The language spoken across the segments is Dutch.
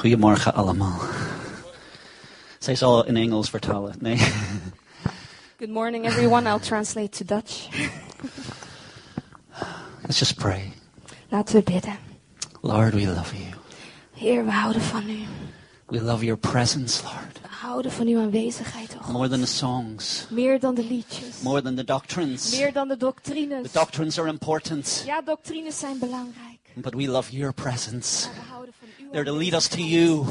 Goedemorgen allemaal. Zij zal in Engels vertalen. Nee. Good morning, everyone. I'll translate to Dutch. Let's just pray. Laten we bidden. Lord, we love you. Heer, we houden van u. We love your presence, Lord. We houden van uw aanwezigheid, oh God. More than the songs, Meer dan de liedjes. more than the doctrines. Meer dan de The doctrines. doctrines are important, Ja, doctrines zijn belangrijk. but we love your presence. Maar we houden van uw They're to lead us to you.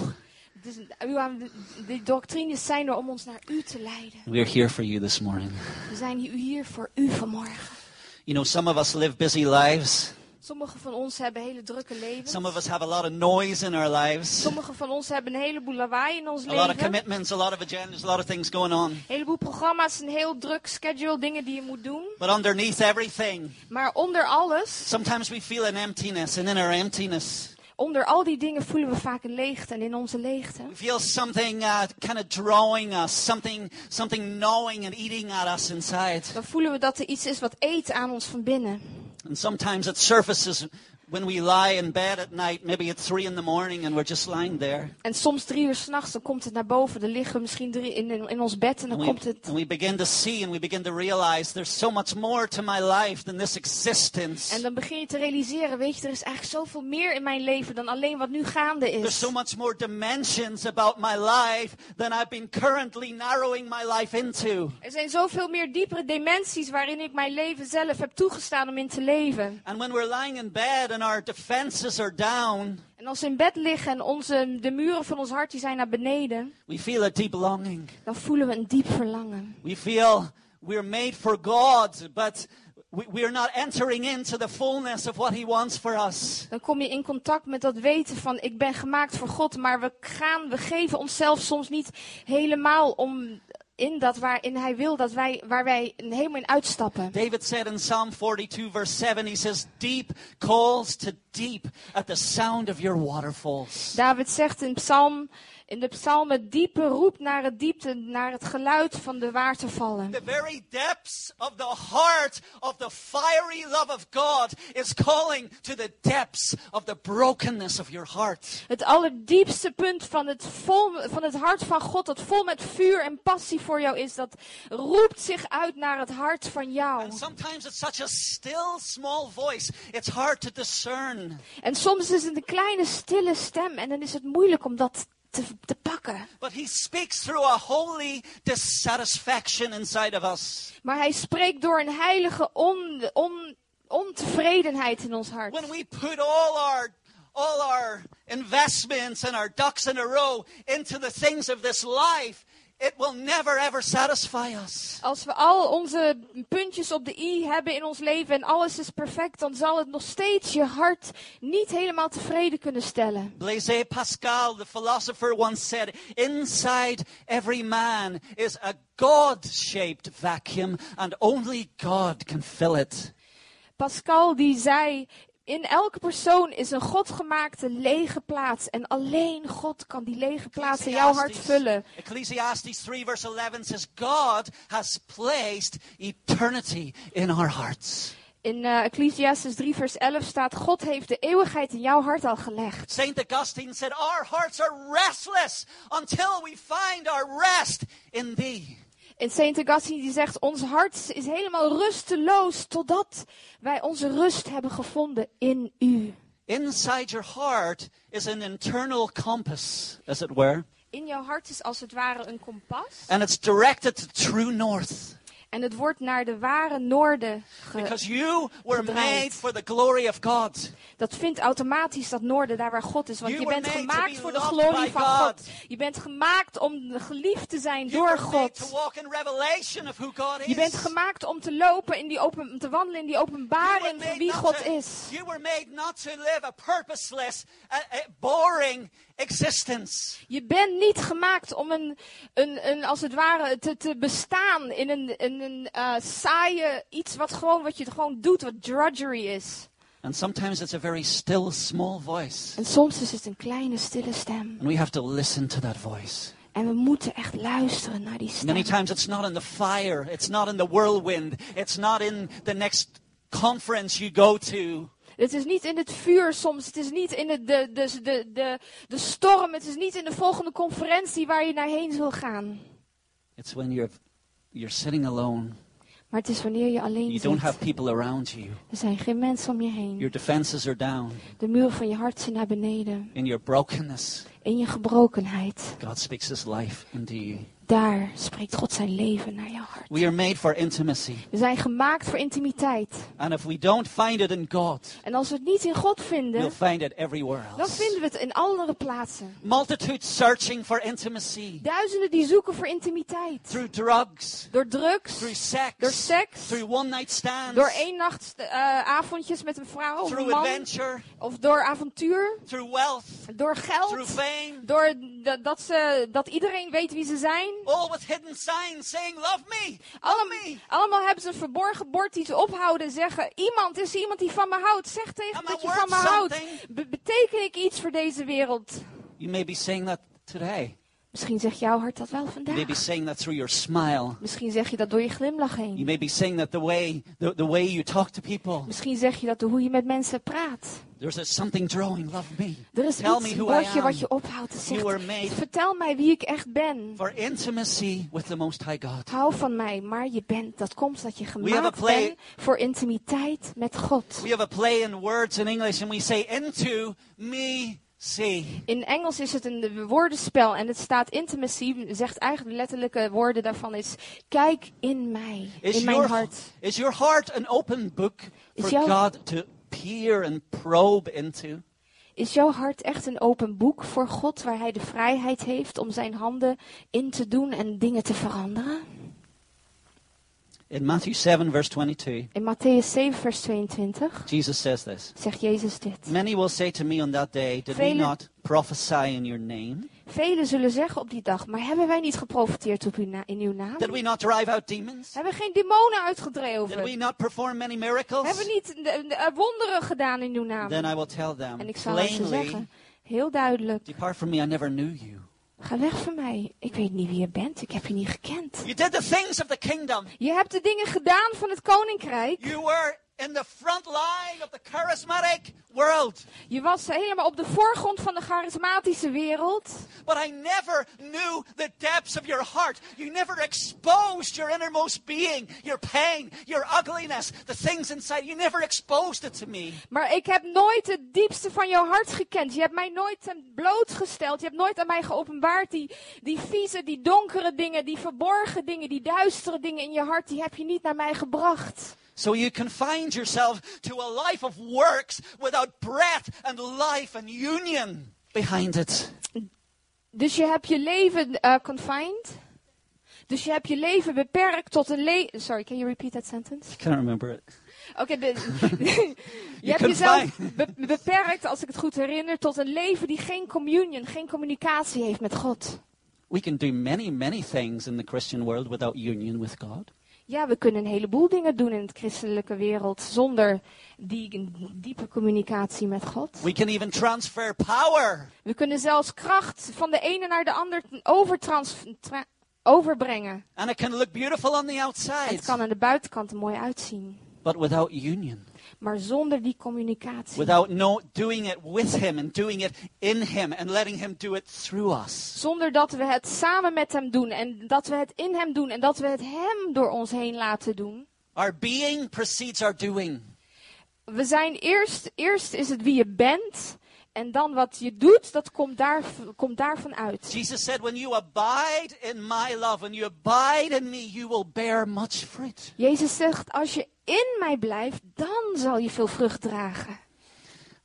Dus uw aan- de doctrines zijn er om ons naar u te leiden. We're here for you this morning. We zijn hier- voor u vanmorgen. You know, some of us live busy lives. Sommigen van ons hebben hele drukke levens. Some of us have a lot of noise in our lives. Sommigen van ons hebben een heleboel lawaai in ons A lot of leven. commitments, a lot of agendas, a lot of things going on. Een heleboel programma's, een heel druk schedule, dingen die je moet doen. But underneath everything, Maar onder alles, sometimes we feel an emptiness, and in our emptiness, onder al die dingen voelen we vaak een leegte. En in onze leegte we feel something uh, kind of drawing us, something, something gnawing and eating at us inside. dan voelen we dat er iets is wat eet aan ons van binnen. And sometimes it surfaces when we lie in bed at night, maybe at three in the morning, and we're just lying there. En soms drie uur s'nachts, dan komt het naar boven. Dan liggen we misschien drie in, in, in ons bed en dan And komt we, het. and we begin to see and we begin to realize there's so much more to my life than this existence. En dan begin je te realiseren, weet je, er is eigenlijk zoveel meer in mijn leven dan alleen wat nu gaande There's is. so much more dimensions about my life than I've been currently narrowing my life into. Er zijn zoveel meer diepere dimensies waarin ik mijn leven zelf heb toegestaan om in te leven. And when we're lying in bed and our defenses are down, En als we in bed liggen en onze, de muren van ons hart die zijn naar beneden, we feel a deep longing. dan voelen we een diep verlangen. We feel we're made for God, but we, we're not entering into the fullness of what He wants for us. Dan kom je in contact met dat weten van ik ben gemaakt voor God, maar we gaan, we geven onszelf soms niet helemaal om in dat waarin Hij wil dat wij, waar wij helemaal in uitstappen. David said in Psalm 42, verse 7, he says, Deep calls to deep at the sound of your waterfalls. David zegt in, psalm, in de psalm, het diepe roept naar het diepte, naar het geluid van de watervallen. The very depths of the heart of the fiery love of God is calling to the depths of the brokenness of your heart. Het allerdiepste punt van het, vol, van het hart van God, dat vol met vuur en passie voor jou is, dat roept zich uit naar het hart van jou. And sometimes it's such a still, small voice, it's hard to discern. En soms is het een kleine stille stem en dan is het moeilijk om dat te, te pakken. But He speaks through a holy dissatisfaction inside of us. Maar hij spreekt door een heilige on, on, ontevredenheid in ons hart. When we put all our all our investments and our ducks in a row into the things of this life, it will never ever satisfy us. Als we al onze puntjes op de i hebben in ons leven en alles is perfect, dan zal het nog steeds je hart niet helemaal tevreden kunnen stellen. Blaise Pascal, the philosopher, once said, Inside every man is a God shaped vacuum, and only God can fill it. Pascal die zei, in elke persoon is een godgemaakte lege plaats en alleen God kan die lege plaats in jouw hart vullen. Ecclesiastes 3, verse 11 says, God has placed eternity in our hearts. In eh, Ecclesiastes 3 vers 11 staat, God heeft de eeuwigheid in jouw hart al gelegd. St. Augustine said, Our hearts are restless until we find our rest in Thee. En Saint Augustine die zegt, ons hart is helemaal rusteloos totdat wij onze rust hebben gevonden in u. Inside your heart is an internal compass, as it were, In jouw hart is als het ware een kompas. and it's directed to true north. En het wordt naar de ware noorden ge- Because you were gedraaid. made for the glory of God. Dat vindt automatisch dat noorden daar waar God is. Want You je were bent made to gemaakt be voor de loved glorie by van God. God. Je bent gemaakt om geliefd te zijn You door were made to God. walk in revelation of who God Je is. bent gemaakt om te lopen in die open, om te wandelen in die You were openbaring van made wie not God to- is. You were made not to live a purposeless, a, a boring existence. Je bent niet gemaakt om een, een, een als het ware te, te bestaan in een, in een eh, saaie iets wat gewoon wat je gewoon doet, wat drudgery is. And sometimes it's a very still, small voice. En soms is het een kleine stille stem. And we have to listen to that voice. En we moeten echt luisteren naar die stem. Many times it's not in the fire, it's not in the whirlwind, it's not in the next conference you go to. Het is niet in het vuur soms. Het is niet in de, de, de, de, de, de storm. Het is niet in de volgende conferentie waar je naar heen wil gaan. It's when you're, you're sitting alone. Maar het is wanneer je alleen You zit. don't have people around you. Er zijn geen mensen om je heen. Your defenses are down. De muren van je hart zijn naar beneden. In your brokenness, In je gebrokenheid. God speaks His life into you. Daar spreekt God zijn leven naar jouw hart. We are made for intimacy. We zijn gemaakt voor intimiteit. And if we don't find it in God, En als we het niet in God we'll vinden, find it everywhere dan else. vinden we het in andere plaatsen. Multitudes searching for intimacy Duizenden die zoeken voor intimiteit. through drugs, Door drugs, through sex, door seks, through one night stands, door één avondjes met een vrouw of een through man. adventure, Of door avontuur, through wealth, door through geld. fame, Door dat, ze, dat iedereen weet wie ze zijn. All with hidden signs saying, Love me, love Allemaal, me. allemaal hebben ze een verborgen bord die ze ophouden en zeggen: Iemand is iemand die van me houdt. Zeg tegen Am me I dat je van me houdt. Be- beteken ik iets voor deze wereld? You may be saying that today. Misschien zegt jouw hart dat wel You may be vandaag. saying that through your smile. Misschien zeg je dat door je glimlach You heen. may be saying that the way the, the way you talk to people. Misschien zeg je dat door hoe je met mensen praat. There's a, something drawing. Love me. Er is Tell iets, me who I am. wat je ophoudt en You zegt: made Vertel mij wie ik echt ben. for intimacy with the Most High God. Hou van mij, maar je bent, dat komt dat je gemaakt play- bent voor intimiteit met God. We have a play in words in English, and we say into me In Engels is het een woordenspel en het staat intimacy, zegt eigenlijk de letterlijke woorden daarvan is kijk in mij, Is in mijn your hart. is your heart an open book for God to peer and probe into? Is jouw hart echt een open boek voor God waar hij de vrijheid heeft om zijn handen in te doen en dingen te veranderen? In Matthew 7, verse 22, In Matthäus 7 vers 22 Jesus says this. zegt Jezus dit. Many will say to me on that day, Did we Velen- not prophesy in your name? Velen zullen zeggen op die dag, maar hebben wij niet geprofiteerd op uw in uw naam? Did we not drive out demons? Hebben we geen demonen Did we uitgedreven? not perform many miracles? Hebben we niet de- de- eh, wonderen gedaan in uw naam? Then I will tell them En ik zal aan ze plainly, zeggen, heel duidelijk, Depart from me, I never knew you. Ga weg van mij. Ik weet niet wie je bent, ik heb je niet gekend. You did the things of the kingdom. Je hebt de dingen gedaan van het koninkrijk. You were in the front line of the charismatic world. Je was helemaal op de voorgrond van de charismatische wereld. But I never knew the depths of your heart. You never exposed your innermost being, your pain, your ugliness, the things inside. You never exposed it to me. Maar ik heb nooit het diepste van jouw hart gekend. Je hebt mij nooit ten blootgesteld. Je hebt nooit aan mij geopenbaard. Die, die vieze, die donkere dingen, die verborgen dingen, die duistere dingen in je hart, die heb je niet naar mij gebracht. So you confined yourself to a life of works without breath and life and union behind it. Dus je hebt je leven eh, confined. Dus je hebt je leven beperkt tot een leven. Sorry, can you repeat that sentence? I can't remember it. Oké, de- je hebt jezelf be- beperkt, als ik het goed herinner, tot een leven die geen communion, geen communicatie heeft met God. We can do many, many things in the Christian world without union with God. Ja, we kunnen een heleboel dingen doen in het christelijke wereld zonder die diepe communicatie met God. We can even transfer power. We kunnen zelfs kracht van de ene naar de ander overbrengen. And it can look beautiful on the Het kan aan de buitenkant er mooi uitzien. but without union. Maar zonder die communicatie. Without no, doing it with Him and doing it in Him and letting Him do it through us. Zonder dat we het samen met hem doen en dat we het in hem doen en dat we het hem door ons heen laten doen. Our being precedes our doing. We zijn eerst, eerst is het wie je bent en dan wat je doet, dat komt, daar, komt daarvan uit. Jesus said, When you abide in my love, when you abide in me, you will bear much fruit. Jezus zegt, als je in mij blijft, dan zal je veel vrucht dragen.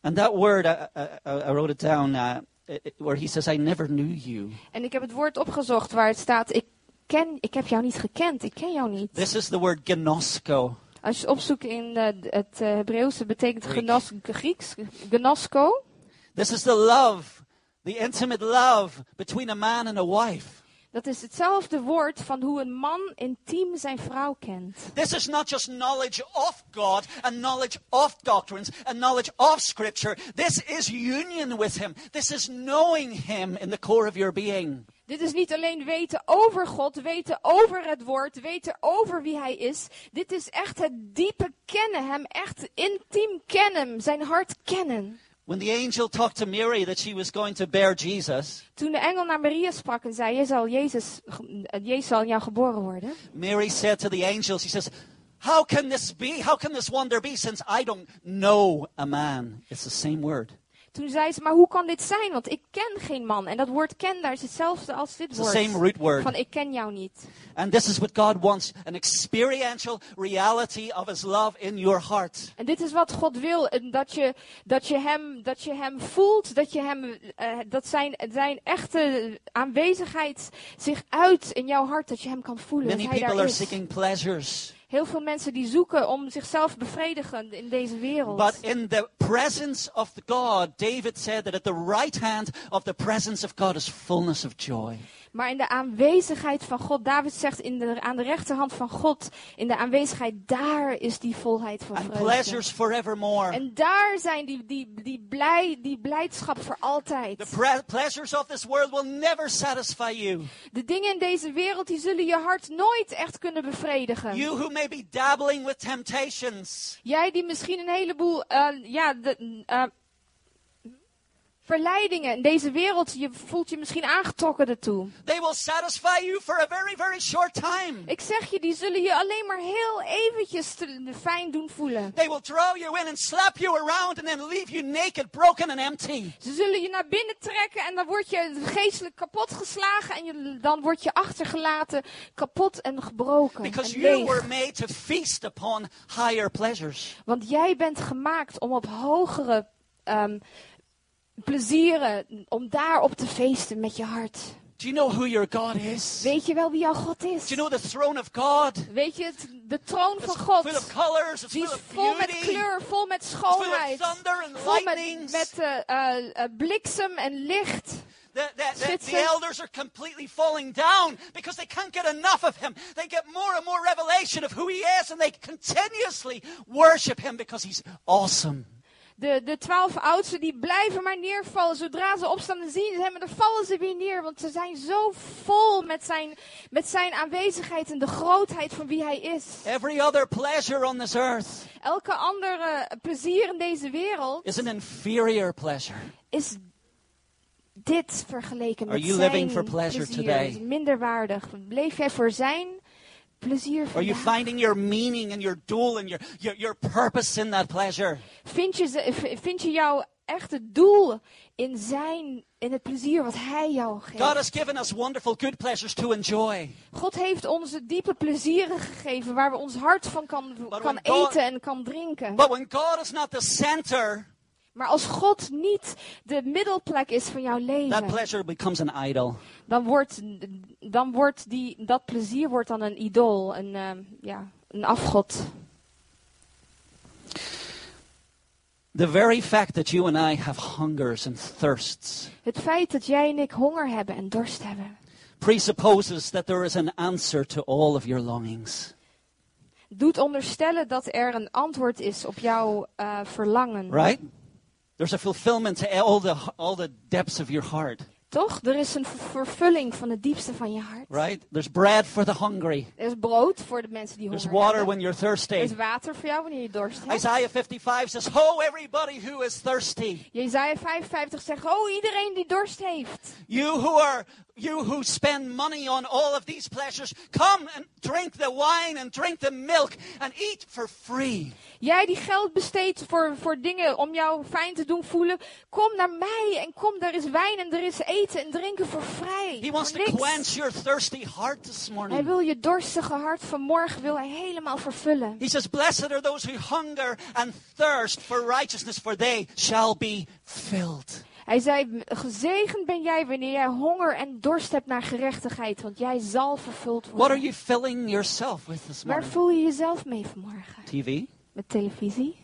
And that word, I, I, I wrote it down, uh, where he says, I never knew you. En ik heb het woord opgezocht waar het staat, ik, ken, ik heb jou niet gekend, ik ken jou niet. This is the word gnosko. Als je het opzoekt in eh, het uh, Hebreeuwse betekent genos, Grieks, gnosko. This is the love, the intimate love between a man and a wife. Dat is hetzelfde woord van hoe een man intiem zijn vrouw kent. This is not just knowledge of God and knowledge of doctrines and knowledge of Scripture. This is union with Him. This is knowing Him in the core of your being. Dit is niet alleen weten over God, weten over het woord, weten over wie hij is. Dit is echt het diepe kennen, hem echt intiem kennen, zijn hart kennen. When the angel talked to Mary that she was going to bear Jesus, Toen de engel naar Maria sprak en zei, je zal Jezus, Jezus zal jou geboren worden. Mary said to the angel, she says, How can this be? How can this wonder be since I don't know a man? It's the same word. Toen zei ze, maar hoe kan dit zijn? Want ik ken geen man. En dat woord ken, daar is hetzelfde als dit woord. same root word. Van ik ken jou niet. And this is what God wants an experiential reality of his love in your heart. En dit is wat God wil. en Dat je, dat je, hem, dat je hem voelt, dat, je hem, eh, dat zijn, zijn echte aanwezigheid zich uit in jouw hart. Dat je hem kan voelen. Many people are seeking pleasures. Heel veel mensen die zoeken om zichzelf bevredigen in deze wereld. But in the presence of God, David said that at the right hand of the presence of God is fullness of joy. Maar in de aanwezigheid van God, David zegt in de, aan de rechterhand van God, in de aanwezigheid, daar is die volheid van And vreugde. pleasures forevermore. En daar zijn die, die, die, blij, die blijdschap voor altijd. The pleasures of this world will never satisfy you. De dingen in deze wereld, die zullen je hart nooit echt kunnen bevredigen. You who may be dabbling with temptations. Jij die misschien een heleboel, eh, ja, de, eh, verleidingen in deze wereld, je voelt je misschien aangetrokken ertoe. They will satisfy you for a very, very short time. Ik zeg je, die zullen je alleen maar heel eventjes te, fijn doen voelen. They will draw you in and slap you around and then leave you naked, broken, and empty. Ze zullen je naar binnen trekken en dan word je geestelijk kapot geslagen en je, dan word je achtergelaten, kapot en gebroken Because en you were made to feast upon higher pleasures. Want jij bent gemaakt om op hogere ehm, plezieren, om daarop te feesten met je hart. Do you know who your God is? Do Weet je wel wie jouw God is? you know the throne of God? Weet je, het, de troon van full of God, colors, die is vol met kleur, vol met it's full of schoonheid, vol met, met eh, eh, bliksem en licht. The, the, the, elders are completely falling down because they can't get enough of him. They get more and more revelation of who he is, and they continuously worship him because he's awesome. De, de twaalf oudsten die blijven maar neervallen. Zodra ze opstaan en zien ze hem, dan vallen ze weer neer. Want ze zijn zo vol met zijn, met zijn aanwezigheid en de grootheid van wie hij is. Every other pleasure on this earth Elke andere plezier in deze wereld is an inferior pleasure. is dit vergeleken Are met you zijn living for pleasure plezier. today? Is minderwaardig. Leef jij voor zijn plezier Are you finding your meaning and your dual and your, your, your purpose in that pleasure? Vind je, vind je jouw echte doel in zijn, in het plezier wat hij jou geeft? God has given us wonderful, good pleasures to enjoy. God heeft ons diepe plezieren gegeven waar we ons hart van kan, But kan God- eten en kan drinken. But when God is not the center, Maar als God niet de middelplek is van jouw that leven, pleasure becomes an idol. dan wordt, dan wordt die, dat plezier wordt dan een idool, een, eh, ja, een afgod. The very fact that you and I have hungers and thirsts Het feit dat jij en ik honger hebben en dorst hebben, presupposes that there is an answer to all of your longings. doet onderstellen dat er een antwoord is op jouw eh, verlangen. Right? There's a fulfillment to all the, all the depths of your heart. Toch? Er is een vervulling van het diepste van je hart. Right? There's bread for the hungry. Er is brood voor de mensen die There's honger water hebben. when you're Er thirsty. is water voor jou wanneer je dorst hebt. Isaiah 55 says, Ho, everybody who is thirsty. Jezaja 55 zegt, oh iedereen die dorst heeft. You who are you who spend money on all of these pleasures, come and drink the wine and drink the milk and eat for free. Jij die geld besteedt voor, voor dingen om jou fijn te doen voelen. Kom naar mij en kom, daar is wijn en er is eten en drinken voor vrij. He wants to quench your thirsty heart this Hij morning. wil je dorstige hart vanmorgen wil hij helemaal vervullen. He says, Blessed are those who hunger and thirst for righteousness, for they shall be filled. Hij zei, gezegend ben jij wanneer jij honger en dorst hebt naar gerechtigheid, want jij zal vervuld What are worden. you filling yourself with this Waar morning? voel je jezelf mee vanmorgen? TV, Met televisie,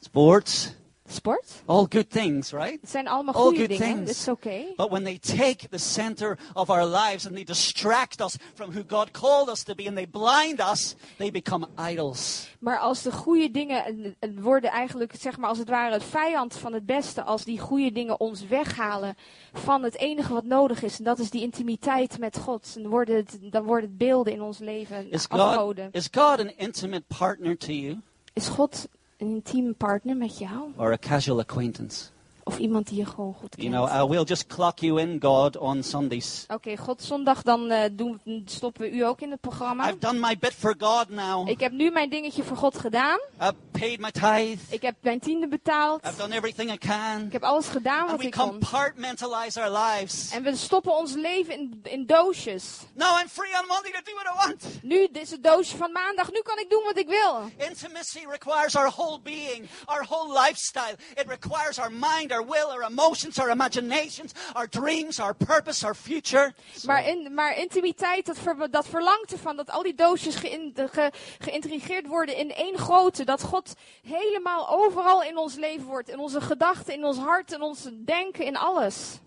sports, Sport. All good things, right? Het zijn allemaal All goede good dingen. things. Dat is oké. But when they take the center of our lives and they distract us from who God called us to be and they blind us, they become idols. Maar als de goede dingen eh, eh, worden eigenlijk, zeg maar als het ware, het vijand van het beste. Als die goede dingen ons weghalen van het enige wat nodig is. En dat is die intimiteit met God. En worden het, dan worden het beelden in ons leven Is God, is God an intimate partner to you Is God een intieme partner met jou? or a casual acquaintance? Of iemand die je gewoon goed You kent? know, uh, we'll just clock you in, God, on Sundays. Oké, God zondag, dan eh, doen, stoppen we u ook in het programma. I've done my bit for God now. Ik heb nu mijn dingetje voor God gedaan. I've paid my tithe. Ik heb mijn tiende betaald. I've done everything I can. Ik heb alles gedaan And wat we ik kon. compartmentalize our lives. En we stoppen ons leven in, in doosjes. Now I'm free on Monday to do what I want. Nu is het doosje van maandag. Nu kan ik doen wat ik wil. Intimacy requires our whole being, our whole lifestyle. It requires our mind, our will, our emotions, our imaginations, our dreams, our purpose, our future. Maar, in, maar intimiteit, dat, ver, dat verlangt ervan dat al die doosjes geïn- ge, geïntegreerd worden in één grote. Dat God helemaal overal in ons leven wordt. In onze gedachten, in ons hart, in ons denken, in alles.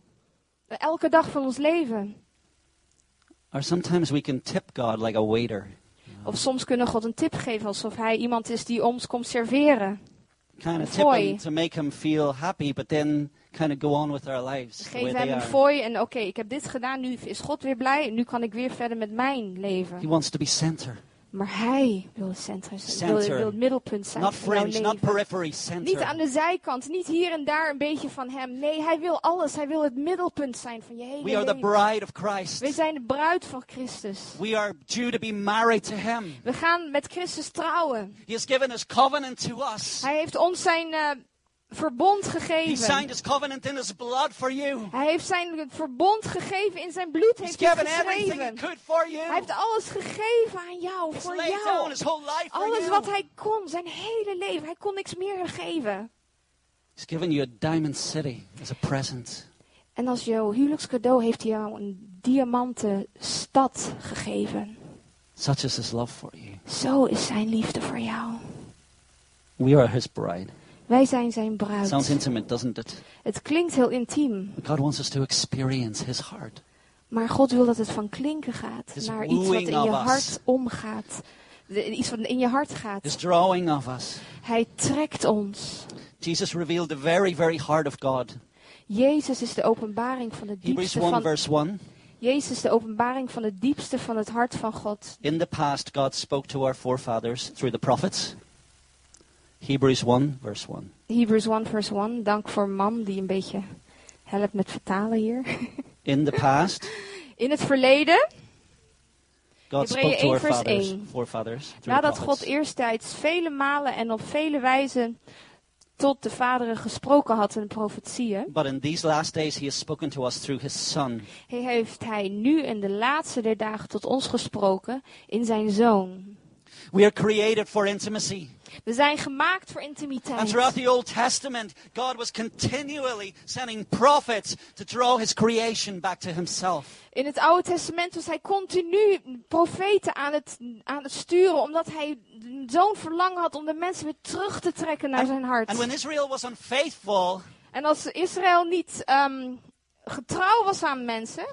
Elke dag van ons leven. Or sometimes we can tip God like a waiter. Of soms kunnen we God een tip geven alsof hij iemand is die ons komt serveren. Kind of tip him to make him feel happy, but then kind of go on with our lives Geef hem een fooi en oké, ik heb dit gedaan, nu is God weer blij nu kan ik weer verder met mijn He leven. wants to be center, Maar hij wil het centrum zijn, wil, wil het middelpunt zijn not van jouw fringe, not leven. periphery, Niet aan de zijkant, niet hier en daar een beetje van hem. Nee, hij wil alles. Hij wil het middelpunt zijn van je hele We are the leven. bride of We Christ. zijn de bruid van Christus. We are due to be married to Him. We gaan met Christus trouwen. He has given His covenant to us. Hij heeft ons zijn eh, verbond gegeven. Hij heeft zijn verbond gegeven in zijn bloed. Heeft hij geschreven. for Hij heeft alles gegeven aan jou, voor jou. Alles wat hij kon, zijn hele leven. Hij kon niks meer geven. He's given you a diamond city as a present. En als jouw huwelijkscadeau heeft hij jou een diamanten stad gegeven. Such is His love for you. Zo is zijn liefde voor jou. We are His bride. Wij zijn zijn bruid. Sounds intimate, doesn't it? Het klinkt heel intiem, God wants us to experience His heart. maar God wil dat het van klinken gaat His naar iets wat in je of us. hart omgaat. Iets wat in je hart gaat. His drawing of us. Hij trekt ons. Jesus revealed the very, very heart of God. Jezus is de openbaring van het diepste 1, van verse 1. Jezus is de openbaring van het diepste van het hart van God. In the past, God spoke to our forefathers through the prophets. Hebrews 1, verse 1. Hebrews 1 verse 1. Dank voor Mam die een beetje helpt met vertalen hier. In the past, In het verleden, God spoke to 1, our vers fathers, 1. forefathers nadat God prophets. eersttijds vele malen en op vele wijzen tot de vaderen gesproken had in profetieën, But in these last days, He has spoken to us through His Son, hij heeft hij nu in de laatste der dagen tot ons gesproken in zijn Zoon. We are created for intimacy. We zijn gemaakt voor And throughout intimiteit. the Old Testament, God was continually sending prophets to draw His creation back to Himself. In het Oude Testament was hij continu profeten aan het, aan het sturen, omdat hij zo'n verlangen had om de mensen weer terug te trekken naar zijn hart. And when Israel was unfaithful, En als Israël niet ehm, getrouw was aan mensen,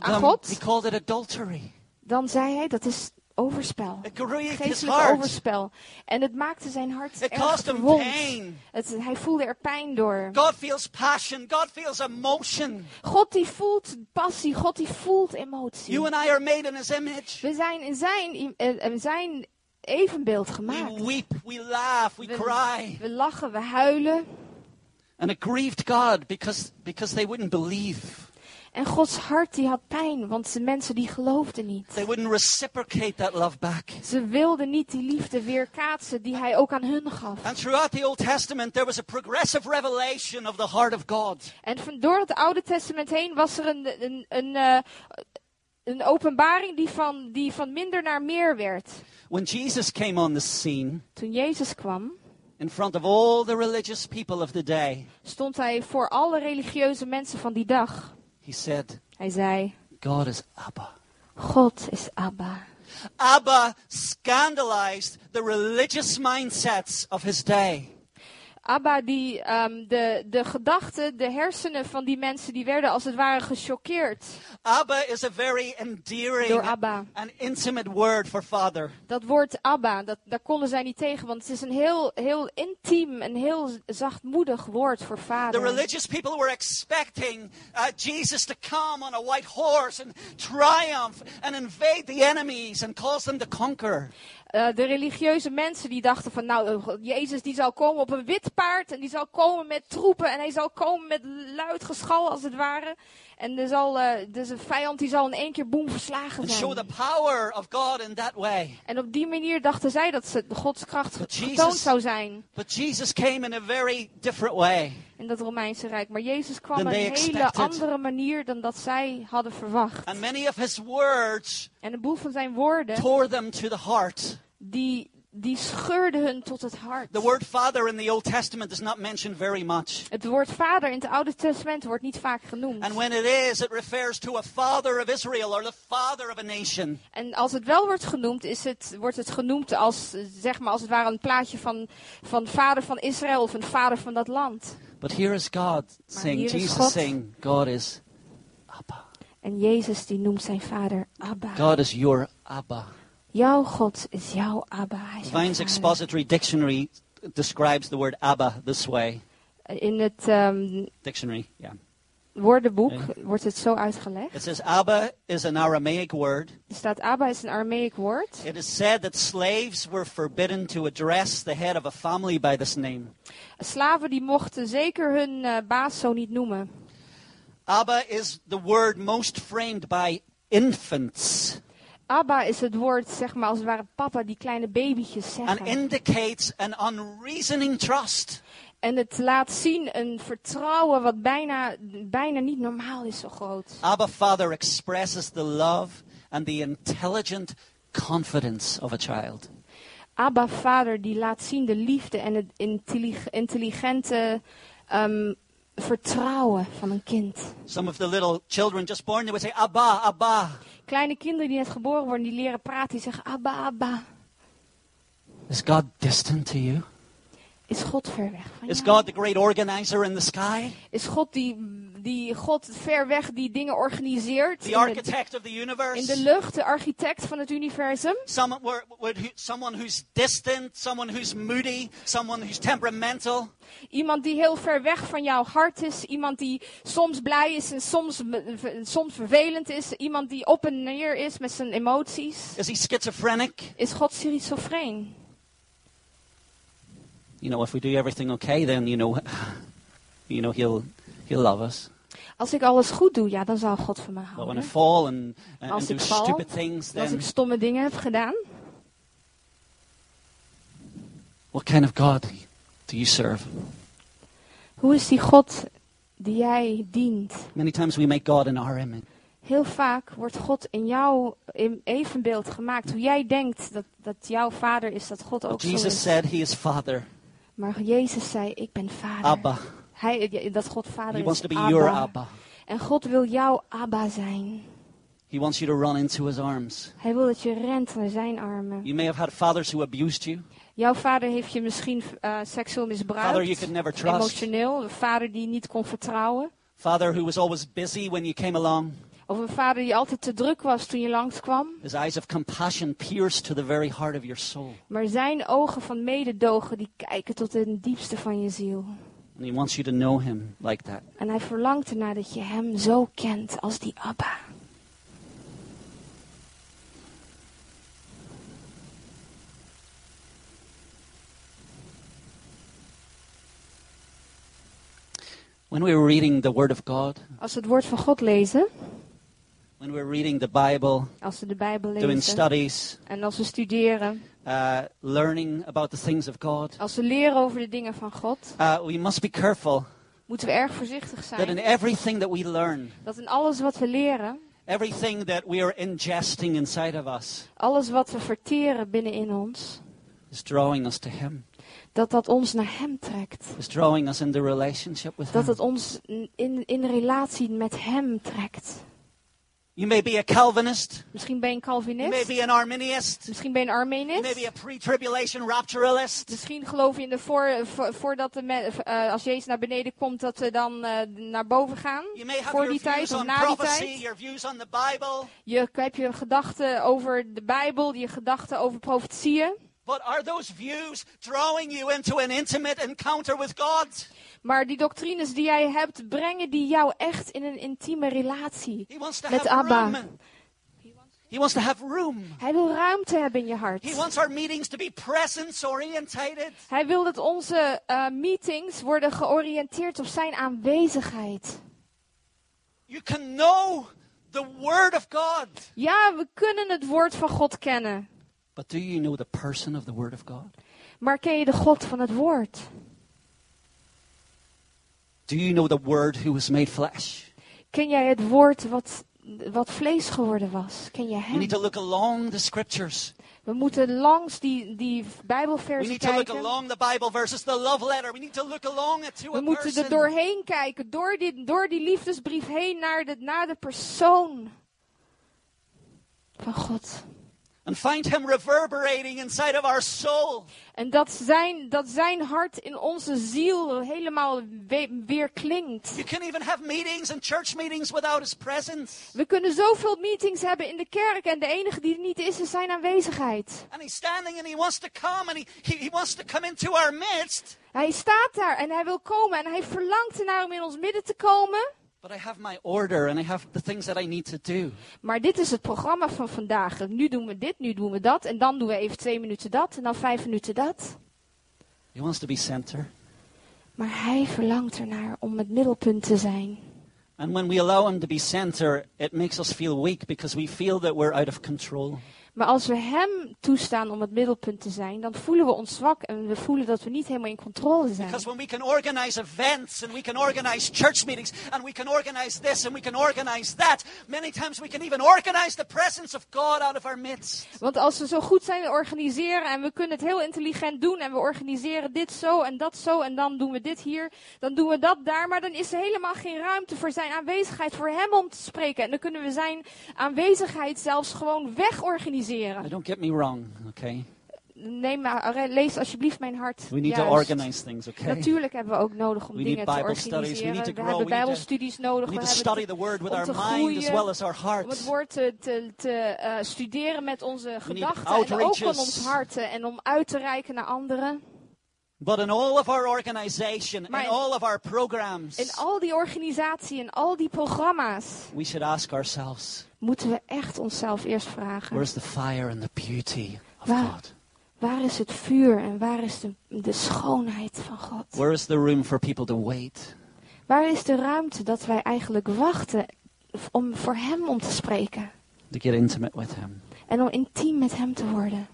Aan God? he called it adultery. dan zei hij dat is overspel. Geestelijk overspel. En het maakte zijn hart It erg caused him verwond. pain. Het, hij voelde er pijn door. God feels passion. God feels emotion. God die voelt passie, God die voelt emotie. You and I are made in His image. We zijn in zijn, i- eh, in zijn evenbeeld We gemaakt. weep, we laugh, we We, cry. we lachen, we huilen. And it grieved God because, because they wouldn't believe. En Gods hart die had pijn, want de mensen die geloofden niet. They wouldn't reciprocate that love back. Ze wilden niet die liefde weerkaatsen die hij ook aan hun gaf. And throughout the Old Testament, there was a progressive revelation of the heart of God. En van door het Oude Testament heen was er een, een, een, eh, een openbaring die van, die van minder naar meer werd. When Jesus came on the scene, Toen Jezus kwam, in front of all the religious people of the day, stond hij voor alle religieuze mensen van die dag. He said, Hij zei, God is Abba. God is Abba. Abba scandalized the religious mindsets of his day. Abba, die, ehm, de, de gedachten, de hersenen van die mensen, die werden als het ware gechoqueerd Abba is a very endearing door Abba. and intimate word for father. Dat woord Abba, dat, daar konden zij niet tegen, want het is een heel, heel intiem en heel zachtmoedig woord voor The vader. religious people were expecting uh, Jesus to come on a white horse and triumph and invade the enemies and cause them to conquer. Eh, de religieuze mensen die dachten van, nou, eh, Jezus die zal komen op een wit paard en die zal komen met troepen en hij zal komen met luid geschal als het ware. En er zal, eh, dus een vijand die zal in één keer boem verslagen show the zijn. power of God in that way. En op die manier dachten zij dat ze Gods kracht But getoond Jesus- zou zijn But Jesus came in a very different way. in dat Romeinse Rijk. Maar Jezus kwam op een hele andere manier dan dat zij hadden verwacht. And many of his words En een boel van zijn woorden, tore them to the heart. die, die scheurden hun tot het hart. The word father in the Old Testament is not mentioned very much. Het woord vader in het Oude Testament wordt niet vaak genoemd. And when it is, it refers to a father of Israel or the father of a nation. En als het wel wordt genoemd, is het, wordt het genoemd als, zeg maar, als het ware een plaatje van, van vader van Israël of een vader van dat land. But here is God saying, hier is Jesus God. saying, God is Abba. En Jezus die noemt zijn vader Abba. God is your Abba. Jouw God is jouw Abba. Vine's. Expository Dictionary describes the word Abba this way. In het ehm, Dictionary, yeah. woordenboek Ja. wordt het zo uitgelegd. It says Abba is an Aramaic word. Er staat Abba is een Aramaic woord. It is said that slaves were forbidden to address the head of a family by this name. Slaven die mochten zeker hun eh, baas zo niet noemen. Abba is the word most framed by infants Abba is het woord, zeg maar, als het ware papa die kleine babytjes and zeggen. indicates an unreasoning trust. En het laat zien een vertrouwen wat bijna, bijna niet normaal is zo groot. Abba Father expresses the love and the intelligent confidence of a child. Abba vader die laat zien de liefde en het intellig- intelligente ehm, vertrouwen van een kind. Some of the little children just born, they would say, Abba, Abba. Kleine kinderen die net geboren worden, die leren praten, die zeggen Abba, Abba. Is God distant to you? Is God ver weg van Is jou? God the great organizer in the sky? Is God die, die God ver weg die dingen organiseert The in de, architect of the in de lucht, de architect van het universum? Someone, where- where- who- someone who's distant, someone who's moody, someone who's temperamental? Iemand die heel ver weg van jouw hart is. Iemand die soms blij is en soms, soms vervelend is. Iemand die op en neer is met zijn emoties. Is he schizophrenic? Is God schizofreen? You know, if we do everything okay, then you know, you know, he'll he'll love us. Als ik alles goed doe, ja, dan zal God van me But when I houden. fall and, and, Als and do ik val, stupid things, Als ik stomme dingen heb gedaan. what kind of God do you serve? Hoe is die God die jij dient? Many times we make God in our image. Heel vaak wordt God in jouw in evenbeeld gemaakt. Hoe jij denkt dat, dat jouw vader is, dat God ook But zo Jesus is. said he is Father, Maar Jezus zei, ik ben vader. Abba. Hij, dat God vader He is. wants to be Abba. your Abba. En God wil jouw Abba zijn. He wants you to run into his arms. Hij wil dat je rent naar zijn armen. You may have had fathers who abused you. Jouw vader heeft je misschien eh, seksueel misbruikt. Father you could never trust. Emotioneel. Een vader die je niet kon vertrouwen. Father who was always busy when you came along. Of een vader die altijd te druk was toen je langskwam. His eyes of compassion pierced to the very heart of your soul. Maar zijn ogen van mededogen die kijken tot in het diepste van je ziel. And he wants you to know him like that. En hij verlangt ernaar dat je hem zo kent als die Abba. When we were reading the Word of God, Als we het woord van God lezen, when we were reading the Bible, als we de Bijbel doing lezen studies, en als we studeren, uh, learning about the things of God, als we leren over de dingen van God, uh, we must be careful moeten we erg voorzichtig that in zijn. everything that we learn, Dat in alles wat we leren, everything that we are ingesting inside of us, alles wat we verteren binnenin ons, is drawing us to Him, dat dat ons naar hem trekt. is drawing us into relationship with Dat Him. het ons in, in relatie met hem trekt. You may be a Calvinist. Misschien ben je een You may Calvinist. be an Arminianist. Misschien ben je een You may Armenist. be a pre-tribulation rapturalist. Misschien geloof je in de voor, voor- voordat de me- eh, als Jezus naar beneden komt, dat we dan eh, naar boven gaan. You may have Voor die tijd of na die tijd. your views on the Bible. Je heb je gedachten over de Bijbel, je gedachten over profetieën. But are those views drawing you into an intimate encounter with God? Maar die doctrines die jij hebt, brengen die jou echt in een intieme relatie. Met Abba. room. He wants to have room. Hij wil ruimte hebben in je hart. He wants our meetings to be presence orientated. Hij wil dat onze eh, meetings worden georiënteerd op zijn aanwezigheid. You can know the Word of God. Ja, we kunnen het woord van God kennen. But do you know the person of the Word of God? Maar ken je de God van het woord? Do you know the Word who was made flesh? Ken jij het woord wat, wat vlees geworden was? Ken je We hem? need to look along the scriptures. We moeten langs die, die We bijbelversen need to look kijken. along the Bible verses, the love letter. We need to look along it to We a moeten er doorheen kijken, door die, door die liefdesbrief heen naar de, naar de persoon van God. And find Him reverberating inside of our soul. En dat zijn, dat zijn hart in onze ziel helemaal we- weer klinkt. You can even have meetings and church meetings without His presence. We kunnen zoveel meetings hebben in de kerk en de enige die er niet is, is zijn aanwezigheid. And He's standing and He wants to come and He, he, he wants to come into our midst. Hij staat daar en hij wil komen en hij verlangt ernaar om in ons midden te komen. But I have my order and I have the things that I need to do. Maar dit is het programma van vandaag. Nu doen we dit, nu doen we dat. En dan doen we even twee minuten dat en dan vijf minuten dat. He wants to be center. Maar hij verlangt ernaar om het middelpunt te zijn. And when we allow Him to be center, it makes us feel weak because we feel that we're out of control. Maar als we hem toestaan om het middelpunt te zijn, dan voelen we ons zwak en we voelen dat we niet helemaal in controle zijn. Because when we can organize events and we can organize church meetings and we can organize this and we can organize that, many times we can even organize the presence of God out of our midst. Want als we zo goed zijn in organiseren en we kunnen het heel intelligent doen en we organiseren dit zo en dat zo en dan doen we dit hier, dan doen we dat daar, maar dan is er helemaal geen ruimte voor zijn aanwezigheid, voor hem om te spreken. En dan kunnen we zijn aanwezigheid zelfs gewoon wegorganiseren. Now, don't get me wrong, okay? Neem maar, lees alsjeblieft mijn hart. We need to juist. organize things, okay? Natuurlijk hebben we ook nodig om We dingen te studies. We organiseren. need to We grow. hebben We to- bijbelstudies nodig. We We to hebben study te- the Word with om our te mind as groeien, well as our om het woord te, te, te eh, studeren met onze gedachten en ook van ons harten en om uit te reiken naar anderen. But in all of our organization, in Maar in- all of our programs, In al die organisatie en al die programma's we should ask ourselves, moeten we echt onszelf eerst vragen. where's the fire and the beauty of Waar? God? Waar is het vuur en waar is de, de schoonheid van God? Where is the room for people to wait? Waar is de ruimte dat wij eigenlijk wachten om voor Hem om te spreken? To get intimate with Him. En om intiem met Hem te worden.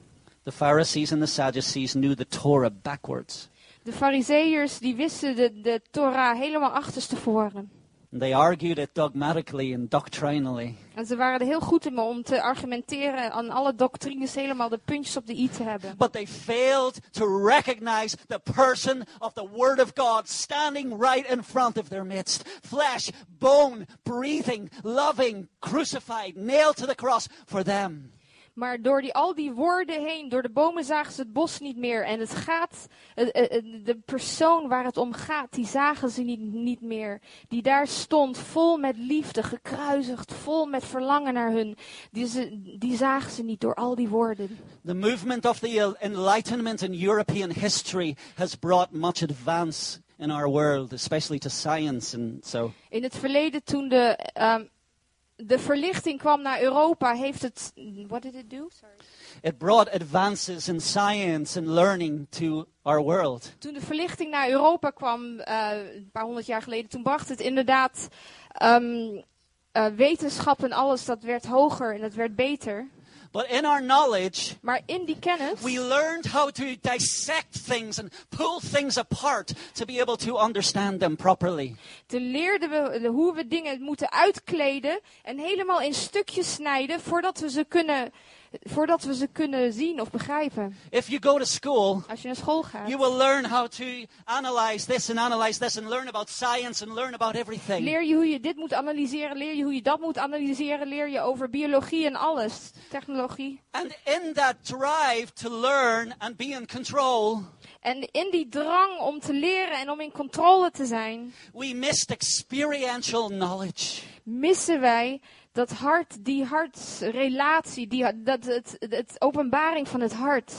The Pharisees and the Sadducees knew the Torah backwards. De fariseërs die wisten de, de Torah helemaal achterstevoren. They argued it dogmatically and doctrinally. En ze waren er heel goed in om te argumenteren aan alle doctrines helemaal de puntjes op de i te hebben. But they failed to recognize the person of the Word of God standing right in front of their midst. Flesh, bone, breathing, loving, crucified, nailed to the cross for them. Maar door die, al die woorden heen, door de bomen zagen ze het bos niet meer. En het gaat, de persoon waar het om gaat, die zagen ze niet, niet meer. Die daar stond, vol met liefde, gekruisigd, vol met verlangen naar hun. Die, ze, die zagen ze niet door al die woorden. The movement of the Enlightenment in European history has brought much advance in our world, especially to science and so. In het verleden, toen de, ehm, de verlichting kwam naar Europa, heeft het. What did it do? Sorry. It brought advances in science and learning to our world. Toen de verlichting naar Europa kwam, eh, een paar honderd jaar geleden, toen bracht het inderdaad ehm, eh, wetenschap en alles, dat werd hoger en dat werd beter. But in our knowledge, Maar in die kennis we learned how to dissect things and pull things apart to be able to understand them properly. toen leerden we hoe we dingen moeten uitkleden en helemaal in stukjes snijden voordat we ze kunnen voordat we ze kunnen zien of begrijpen. If you go to school, Als je naar school gaat, you will learn how to analyze this and analyze this and learn about science and learn about everything. leer je hoe je dit moet analyseren, leer je hoe je dat moet analyseren, leer je over biologie en alles, technologie. And in that drive to learn and be in control, En in die drang om te leren en om in controle te zijn, we missed experiential knowledge. missen wij dat hart, die hartsrelatie, die, dat het, het openbaring van het hart.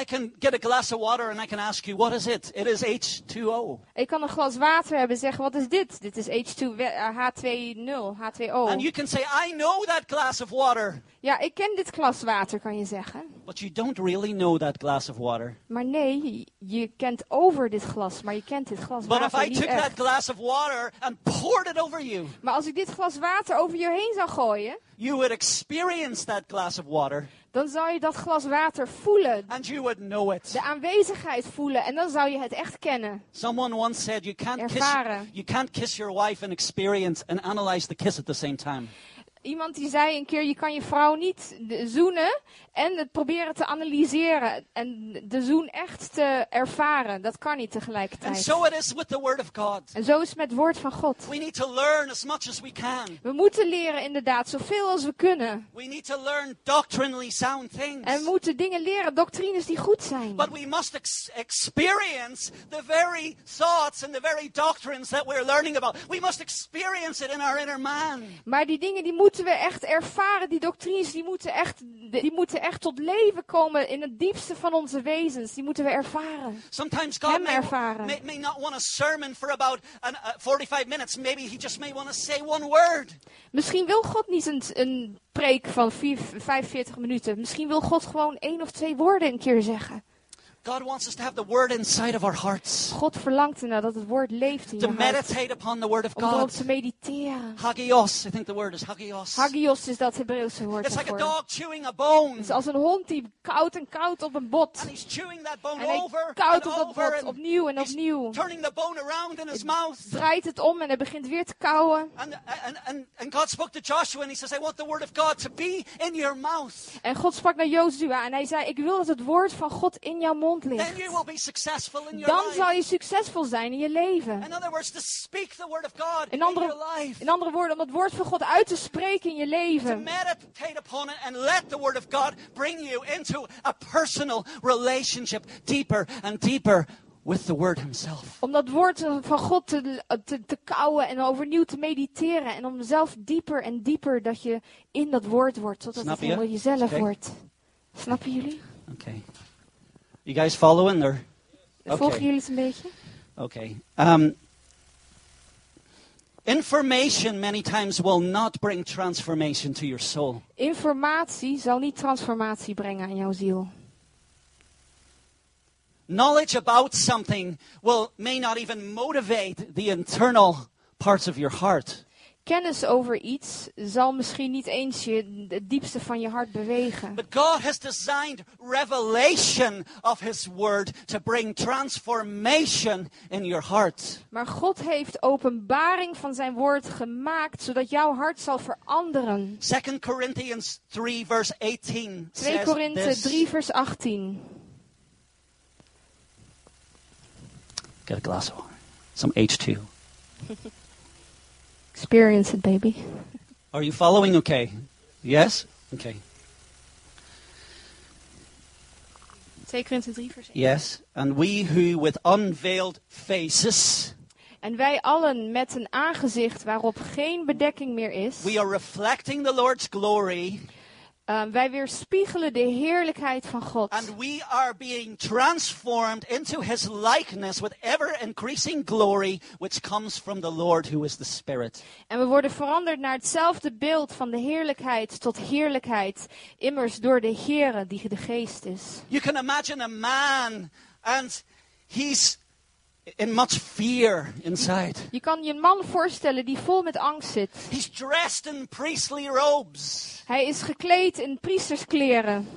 I can get a glass of water and I can ask you, what is it? It is H2O. Ik kan een glas water hebben en zeggen, wat is dit? Dit is H2, we- eh, H2O, H2O. And you can say, I know that glass of water. Ja, ik ken dit glas water, kan je zeggen. But you don't really know that glass of water. Maar nee, je kent over dit glas, maar je kent dit glas But if water I niet took that echt. glass of water and poured it over you, Maar als ik dit glas water over je heen zou gooien, you would experience that glass of water dan zou je dat glas water voelen. and you would know it. De aanwezigheid voelen en dan zou je het echt kennen. Someone once said you can't kiss Ervaren. you can't kiss your wife and experience and analyze the kiss at the same time. Iemand die zei een keer, je kan je vrouw niet zoenen en het proberen te analyseren. En de zoen echt te ervaren. Dat kan niet And tegelijkertijd. so it is with the word of God. En zo is het met het woord van God. We need to learn as much as we can. We moeten leren inderdaad, zoveel als we kunnen. We need to learn doctrinally sound things. En we moeten dingen leren, doctrines die goed zijn. But we must ex- experience the very thoughts and the very doctrines that we're learning about. We must experience it in our inner man. Maar die dingen die moeten we echt ervaren, die doctrines, die moeten echt, die moeten echt tot leven komen in het diepste van onze wezens. Die moeten we ervaren. Sometimes God Hem may, ervaren. may, may not want a sermon for about an, uh, 45 minutes. Maybe he just may want to say one word. Misschien wil God niet een, een preek van vier, 45 minuten. Misschien wil God gewoon één of twee woorden een keer zeggen. God wants us to have the word inside of our hearts. God verlangt ernaar dat het woord leeft in To je hart. meditate upon the word of Om erop God. te mediteren. Hagios, I think the word is hagios. Hagios is dat Hebreeuwse woord It's like a dog chewing a bone. Het is als een hond die koud en koud op een bot. And he's chewing that bone En hij over koudt and op dat bot and opnieuw en opnieuw. turning the bone around in his mouth. Draait het om en hij begint weer te kauwen. And, and, and, and God spoke to Joshua and he says, I want the word of God to be in your mouth. En God sprak naar Jozua en hij zei, ik wil dat het woord van God in jouw mond Ligt. Dan zal je succesvol zijn in je leven. In andere, in woorden, om het woord van God uit te spreken in je leven. deeper and deeper with the word himself. Om dat woord van God te, te, te kauwen en overnieuw te mediteren. En om zelf dieper en dieper dat je in dat woord wordt. Totdat Snap het je? helemaal jezelf Oké. wordt. Snappen jullie? Okay. You guys following or? Volgen Okay. jullie het een beetje? Okay. Um, information many times will not bring transformation to your soul. Informatie zal niet transformatie brengen aan jouw ziel. Knowledge about something will may not even motivate the internal parts of your heart. Kennis over iets zal misschien niet eens je, het diepste van je hart bewegen. But God has designed revelation of His Word to bring transformation in your heart. Maar God heeft openbaring van zijn woord gemaakt, zodat jouw hart zal veranderen. 2 Corinthians 3, verse 18 2 says Korinthe this. 3 vers 18. Get a glass of water. Some H2. Experience it, baby. Are you following okay? Yes? Okay. 2 Korinthe 3 vers 1. Yes. And we who with unveiled faces, En wij allen met een aangezicht waarop geen bedekking meer is, we are reflecting the Lord's glory, uh, wij weerspiegelen de heerlijkheid van God. and we are being transformed into His likeness with ever increasing glory, which comes from the Lord who is the Spirit. En we worden veranderd naar hetzelfde beeld van de heerlijkheid tot heerlijkheid, immers door de Heere die de geest is. You can imagine a man, and he's in much fear inside. Je kan je een man voorstellen die vol met angst zit. He's dressed in priestly robes. Hij is gekleed in priesterskleren.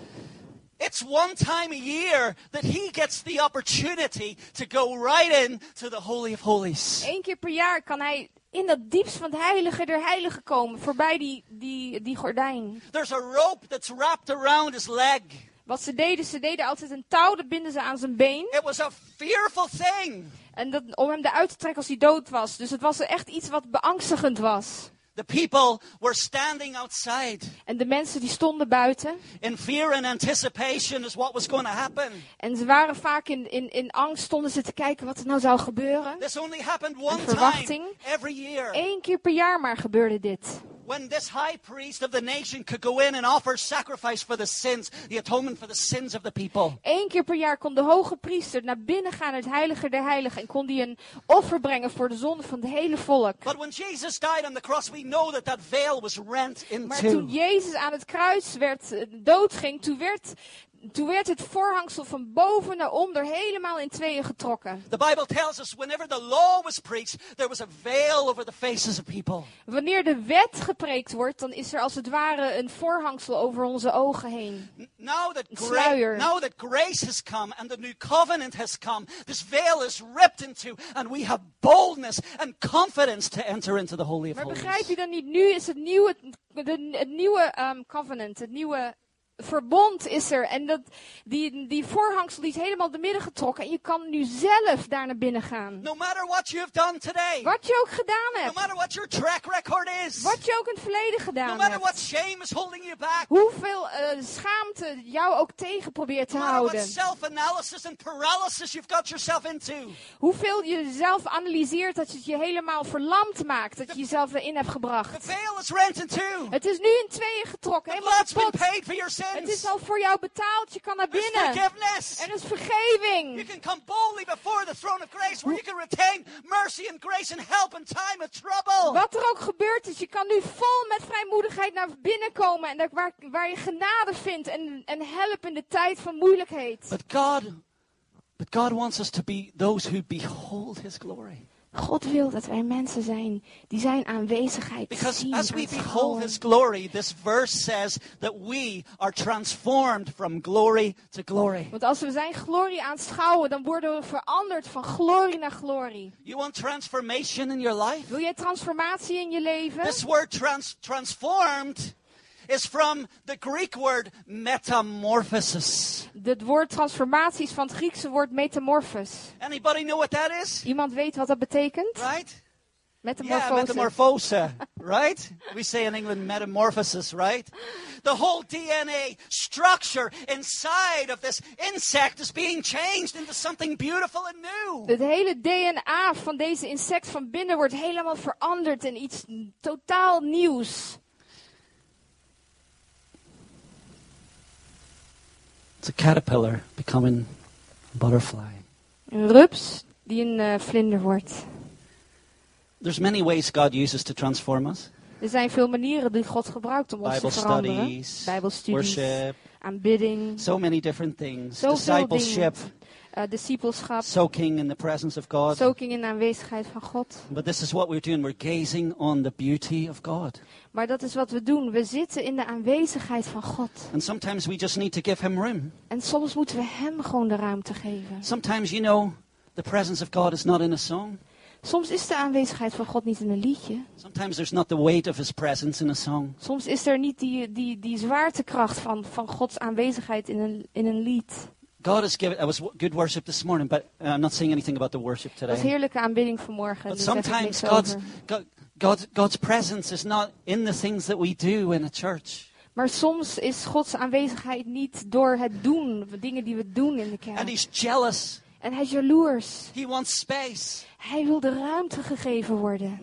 It's one time a year that he gets the opportunity to go right in to the Holy of Holies. Eén keer per jaar kan hij in dat diepst van het heilige der heiligen komen. Voorbij die, die, die gordijn. There's a rope that's wrapped around his leg. Wat ze deden, ze deden altijd een touw, dat binden ze aan zijn been. It was a fearful thing. En dat, om hem eruit te trekken als hij dood was. Dus het was echt iets wat beangstigend was. The people were standing outside En de mensen die stonden buiten. in fear and anticipation as what was going to happen. En ze waren vaak in, in, in angst, stonden ze te kijken wat er nou zou gebeuren. This only happened one verwachting. time every year. Eén keer per jaar maar gebeurde dit. When this high priest of the nation could go in and offer sacrifice for the sins, the atonement for the sins of the people. Eén keer per jaar kon de hoge priester naar binnen gaan het heilige der heiligen. En kon hij een offer brengen voor de zonde van het hele volk. But when Jesus died on the cross, we know that that veil was rent in Maar toen Jezus aan het kruis werd, eh, doodging, toen werd, toen werd het voorhangsel van boven naar onder helemaal in tweeën getrokken. The Bible tells us whenever the law was preached, there was a veil over the faces of people. Wanneer de wet gepreekt wordt, dan is er als het ware een voorhangsel over onze ogen heen. Now that, sluier. now that grace has come and the new covenant has come, this veil is ripped into, and we have boldness and confidence to enter into the Holy of Maar Holies. begrijp je dan niet? Nu is het nieuwe, de, het nieuwe ehm, covenant, het nieuwe verbond is er. En dat, die, die voorhangsel is helemaal de midden getrokken. En je kan nu zelf daar naar binnen gaan. No matter what you have done today, Wat je ook gedaan no hebt. matter what your track record is, Wat je ook in het verleden no gedaan matter what hebt. shame is holding you back, Hoeveel schaamte jou ook tegen probeert te houden. and paralysis you've got yourself into, Hoeveel je jezelf analyseert dat het je helemaal verlamd maakt. Dat je jezelf erin hebt gebracht. Het is nu in tweeën getrokken. Helemaal kapot. Het is al voor jou betaald. Je kan naar binnen. forgiveness. Er is You vergeving. can come boldly before the throne of grace where you can retain mercy and grace and help in time of trouble. Wat er ook gebeurd is, je kan nu vol met vrijmoedigheid naar binnen komen. En daar, waar, waar je genade vindt en, en help in de tijd van moeilijkheid. But God, but God wants us to be those who behold His glory. God wil dat wij mensen zijn die zijn aanwezigheid Because zien. as we behold His glory, this verse says that we are transformed from glory to glory. Want als we zijn glorie aanschouwen, dan worden we veranderd van glorie naar glorie. You want transformation in your life? Wil jij transformatie in je leven? This word trans- transformed is from the Greek word metamorphosis. Het woord transformatie is van het Griekse woord metamorphos. Anybody know what that is? Iemand weet wat dat betekent? Right? Yeah, Metamorfose. metamorphose, right? We say in England metamorphosis, right? The whole DNA structure inside of this insect is being changed into something beautiful and new. Het hele DNA van deze insect van binnen wordt helemaal veranderd in iets totaal nieuws. It's a caterpillar becoming a butterfly. Een rups die een eh, vlinder wordt. There's many ways God uses to transform us. Er zijn veel manieren die God gebruikt om ons Bible te veranderen. studies, Bijbelstudies, worship, aanbidding, so many different things. Discipleship, eh discipelschap, soaking in the presence of God. soaking in de aanwezigheid van God. But this is what we're doing. We're gazing on the beauty of God. Maar dat is wat we doen. We zitten in de aanwezigheid van God. And sometimes we just need to give Him room. En soms moeten we Hem gewoon de ruimte geven. Sometimes, you know, the presence of God is not in a song. Soms is de aanwezigheid van God niet in een liedje. Sometimes there's not the weight of His presence in a song. Soms is er niet die, die, die zwaartekracht van, van Gods aanwezigheid in een, in een lied. God has given, that was good worship this morning, but uh, I'm not saying anything about the worship Dat was today. heerlijke aanbidding vanmorgen. But ik sometimes God's. God, God, God's presence is not in the things that we do in a church. Maar soms is Gods aanwezigheid niet door het doen, de dingen die we doen in de And kerk. He's jealous. En hij is jaloers. He wants space. Hij wil de ruimte gegeven worden.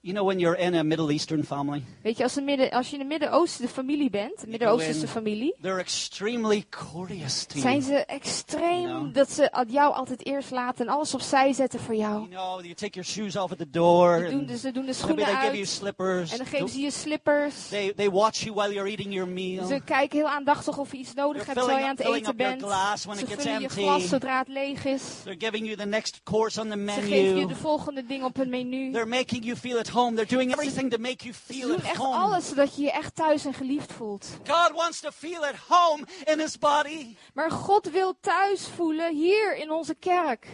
You know, when you're in a Middle Eastern family, Weet je, als, een midden, als je in de Midden-Oosten de familie bent, een Midden-Oosterse familie, they're extremely courteous to zijn you. ze extreem Nou. dat ze jou altijd eerst laten en alles opzij zetten voor jou. You know, you take your shoes off at the door. Ze doen, de- ze doen de maybe schoenen they give you uit slippers. en dan geven ze je slippers. They, they watch you while you're eating your meal. Ze kijken heel aandachtig of je iets nodig hebt terwijl je aan het eten bent. Ze vullen je glas zodra het leeg is. They're giving you the next course on the Ze geven je menu. de volgende ding op het menu. They're making you feel at home. They're doing everything to make you Ze feel doen at echt home. alles zodat je je echt thuis en geliefd voelt. God wants to feel at home in his body. Maar God wil thuis voelen hier in onze kerk.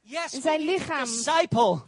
Yes, In zijn lichaam. disciple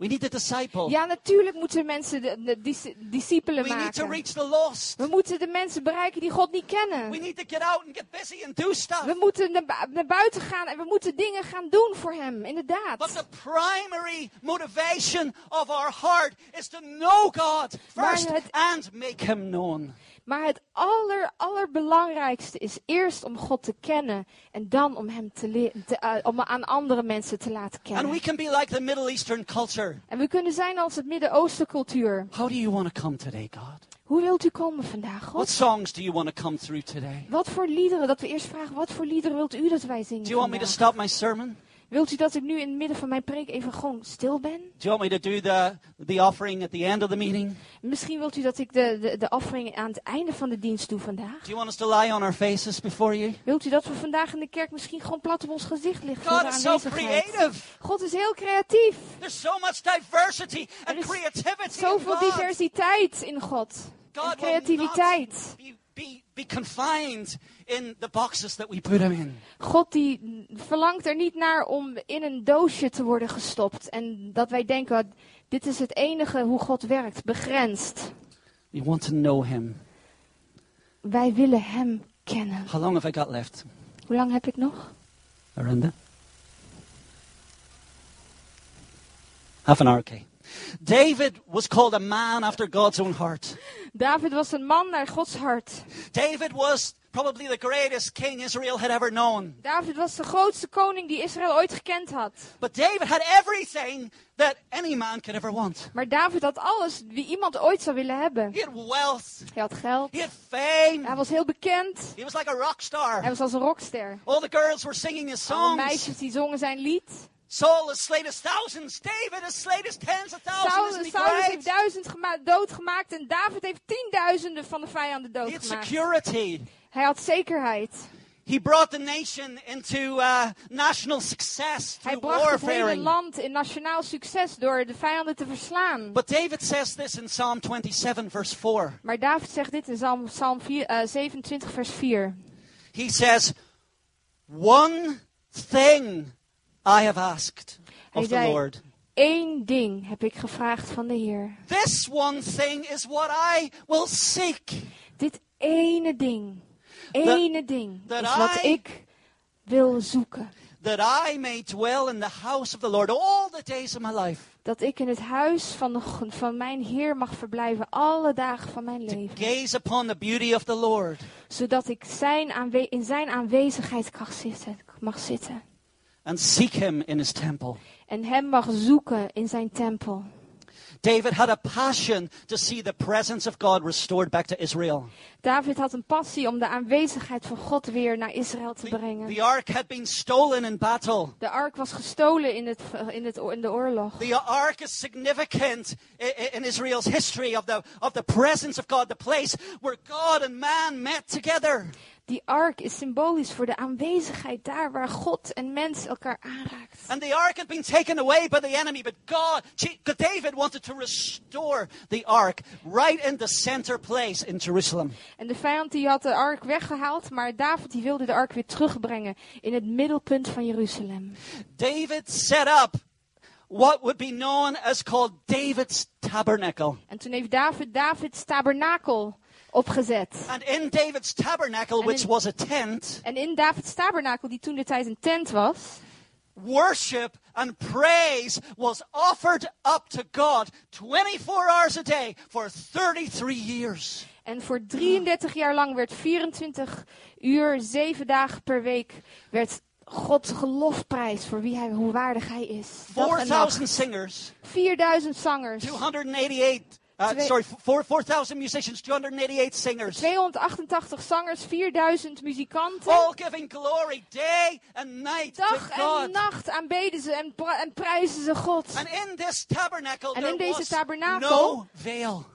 We need to disciple. Ja, natuurlijk moeten mensen de, de dis- discipelen we need to maken. reach the lost. We moeten de mensen bereiken die God niet kennen. We need to get out and get busy and do stuff. We moeten naar, bu- naar buiten gaan en we moeten dingen gaan doen voor hem, But inderdaad. the primary motivation of our heart is to know God first het- and make Him known. Maar het aller, allerbelangrijkste is eerst om God te kennen en dan om hem te te, eh, om aan andere mensen te laten And we kennen. can be like the Middle Eastern culture. En we kunnen zijn als het Midden-Oosten cultuur. How do you want to come today, God? Hoe wilt u komen vandaag, What God? songs do you want to come through today? Wat voor liederen, dat we eerst vragen, wat voor liederen wilt u dat wij zingen Do you want me to stop my sermon? Wilt u dat ik nu in het midden van mijn preek even gewoon stil ben? Do you want me to do the, the offering at the end of the meeting? Misschien wilt u dat ik de, de, de offering aan het einde van de dienst doe vandaag? Do you want us to lie on our faces before you? Wilt u dat we vandaag in de kerk misschien gewoon plat op ons gezicht liggen voor God is so creative. God is heel creatief. There's so much diversity Er and is creativity in Zoveel diversiteit in God. En God will creativiteit. not be, be, be confined in the boxes that we put him in. God die verlangt er niet naar om in een doosje te worden gestopt. En dat wij denken, dit is het enige hoe God werkt, begrensd. We want to know him. Wij willen Hem kennen. How long have I got left? Hoe lang heb ik nog? Arenda? Half an hour, okay. David was called a man after God's own heart. David was een man naar Gods hart. David was probably the greatest king Israel had ever known. David was de grootste koning die Israël ooit gekend had. But David had everything that any man could ever want. Maar David had alles wie iemand ooit zou willen hebben. He had wealth, Hij had geld. he had fame, Hij was heel bekend. he was like a rock Hij was als een rockster. All the girls were singing his Alle songs. meisjes die zongen zijn lied. Saul has slayed his thousands, David has slayed his tens of thousands. He Saulus heeft duizend gema- doodgemaakt en David heeft tienduizenden van de vijanden doodgemaakt. security. Hij had zekerheid. He brought the nation into uh, national success Hij bracht het hele land in nationaal succes door de vijanden te verslaan. But David says this in Psalm 27, verse 4. Maar David zegt dit in Psalm, Psalm 4, eh, 27, vers 4. He says, One thing I have asked of the Lord. Eén ding heb ik gevraagd van de Heer. This one thing is what I will seek. Dit ene ding, ene ding that is wat I- ik wil zoeken. That I may dwell in the house of the Lord all the days of my life. Dat ik in het huis van, de, van mijn Heer mag verblijven alle dagen van mijn To leven. gaze upon the beauty of the Lord Zodat ik zijn in zijn aanwezigheid mag zitten. And seek him in his temple. En hem mag zoeken in zijn tempel. David had a passion to see the presence of God restored back to Israel. David had een passie om de aanwezigheid van God weer naar Israël te The, brengen. the ark had been stolen in battle. De ark was gestolen in, het, in, het, in de oorlog. The ark is significant in Israel's history of the, of the presence of God, the place where God and man met together. Die ark is symbolisch voor de aanwezigheid daar waar God en mens elkaar aanraakt. And the ark had been taken away by the enemy, but God, David wanted to restore the ark right in the center place in Jerusalem. En de vijand die had de ark weggehaald, maar David die wilde de ark weer terugbrengen in het middelpunt van Jeruzalem. David set up what would be known as called David's tabernacle. En toen heeft David Davids tabernakel opgezet. And in David's tabernacle, which was a tent, En in Davids tabernakel, die toen de tijd een tent was, worship and praise was offered up to God 24 hours a day for 33 years. En voor 33 jaar lang werd 24 uur, 7 dagen per week, werd God gelofprijs voor wie hij, hoe waardig hij is. Dag en 4,000 nacht. singers, 4000 zangers, 288, uh, sorry, four- 4,000 musicians, 288 singers, 288 zangers, 4000 muzikanten. all giving glory day and night to Dag en God. nacht aanbeden ze en, en prijzen ze God. And in this tabernacle, En in deze tabernakel- no veil.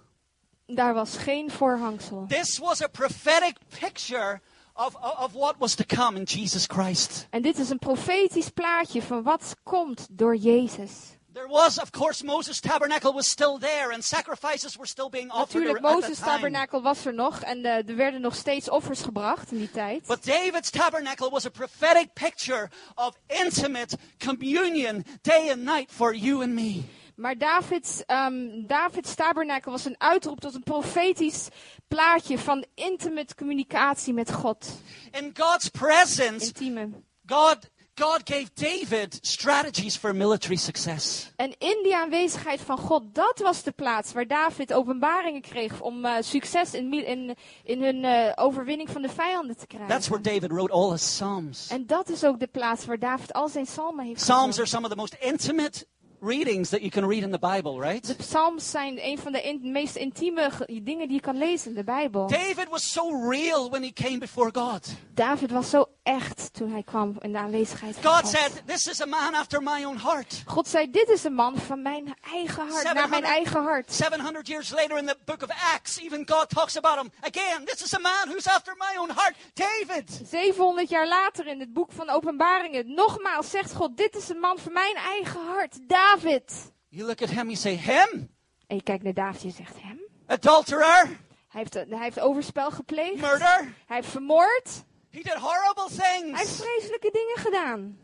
Daar was geen voorhangsel. This was a prophetic picture of, of what was to come in Jesus Christ. En dit is een profetisch plaatje van wat komt door Jezus. There was, of course, Moses' tabernacle was still there, and sacrifices were still being offered Natuurlijk, Mozes time. tabernakel was er nog en eh, er werden nog steeds offers gebracht in die tijd. But David's tabernacle was a prophetic picture of intimate communion day and night for you and me. Maar Davids, ehm Davids tabernakel was een uitroep tot een profetisch plaatje van intimate communicatie met God. In God's presence, Intieme. God, God gave David strategies for military success. En in die aanwezigheid van God, dat was de plaats waar David openbaringen kreeg om eh, succes in, in, in hun eh, overwinning van de vijanden te krijgen. That's where David wrote all his Psalms. En dat is ook de plaats waar David al zijn psalmen heeft Psalms are some of the most intimate readings that you can read in the Bible, right? De psalms zijn een van de in- meest intieme ge- dingen die je kan lezen in de Bijbel. David was so real when he came before God. David was zo echt toen hij kwam in de aanwezigheid van God God. said, This is a man after my own heart. God zei, dit is een man van mijn eigen hart, naar mijn 700 eigen hart. 700 years later in the book of Acts, even God talks about him. Again, this is a man who's after my own heart. David. 700 jaar later in het boek van Openbaringen, nogmaals zegt God, dit is een man van mijn eigen hart, David. You look at him, you say, Him? En je kijkt naar David en je zegt, hem? Adulterer? Hij heeft, hij heeft overspel gepleegd. Murder? Hij heeft vermoord. He did horrible Hij heeft things. vreselijke dingen gedaan.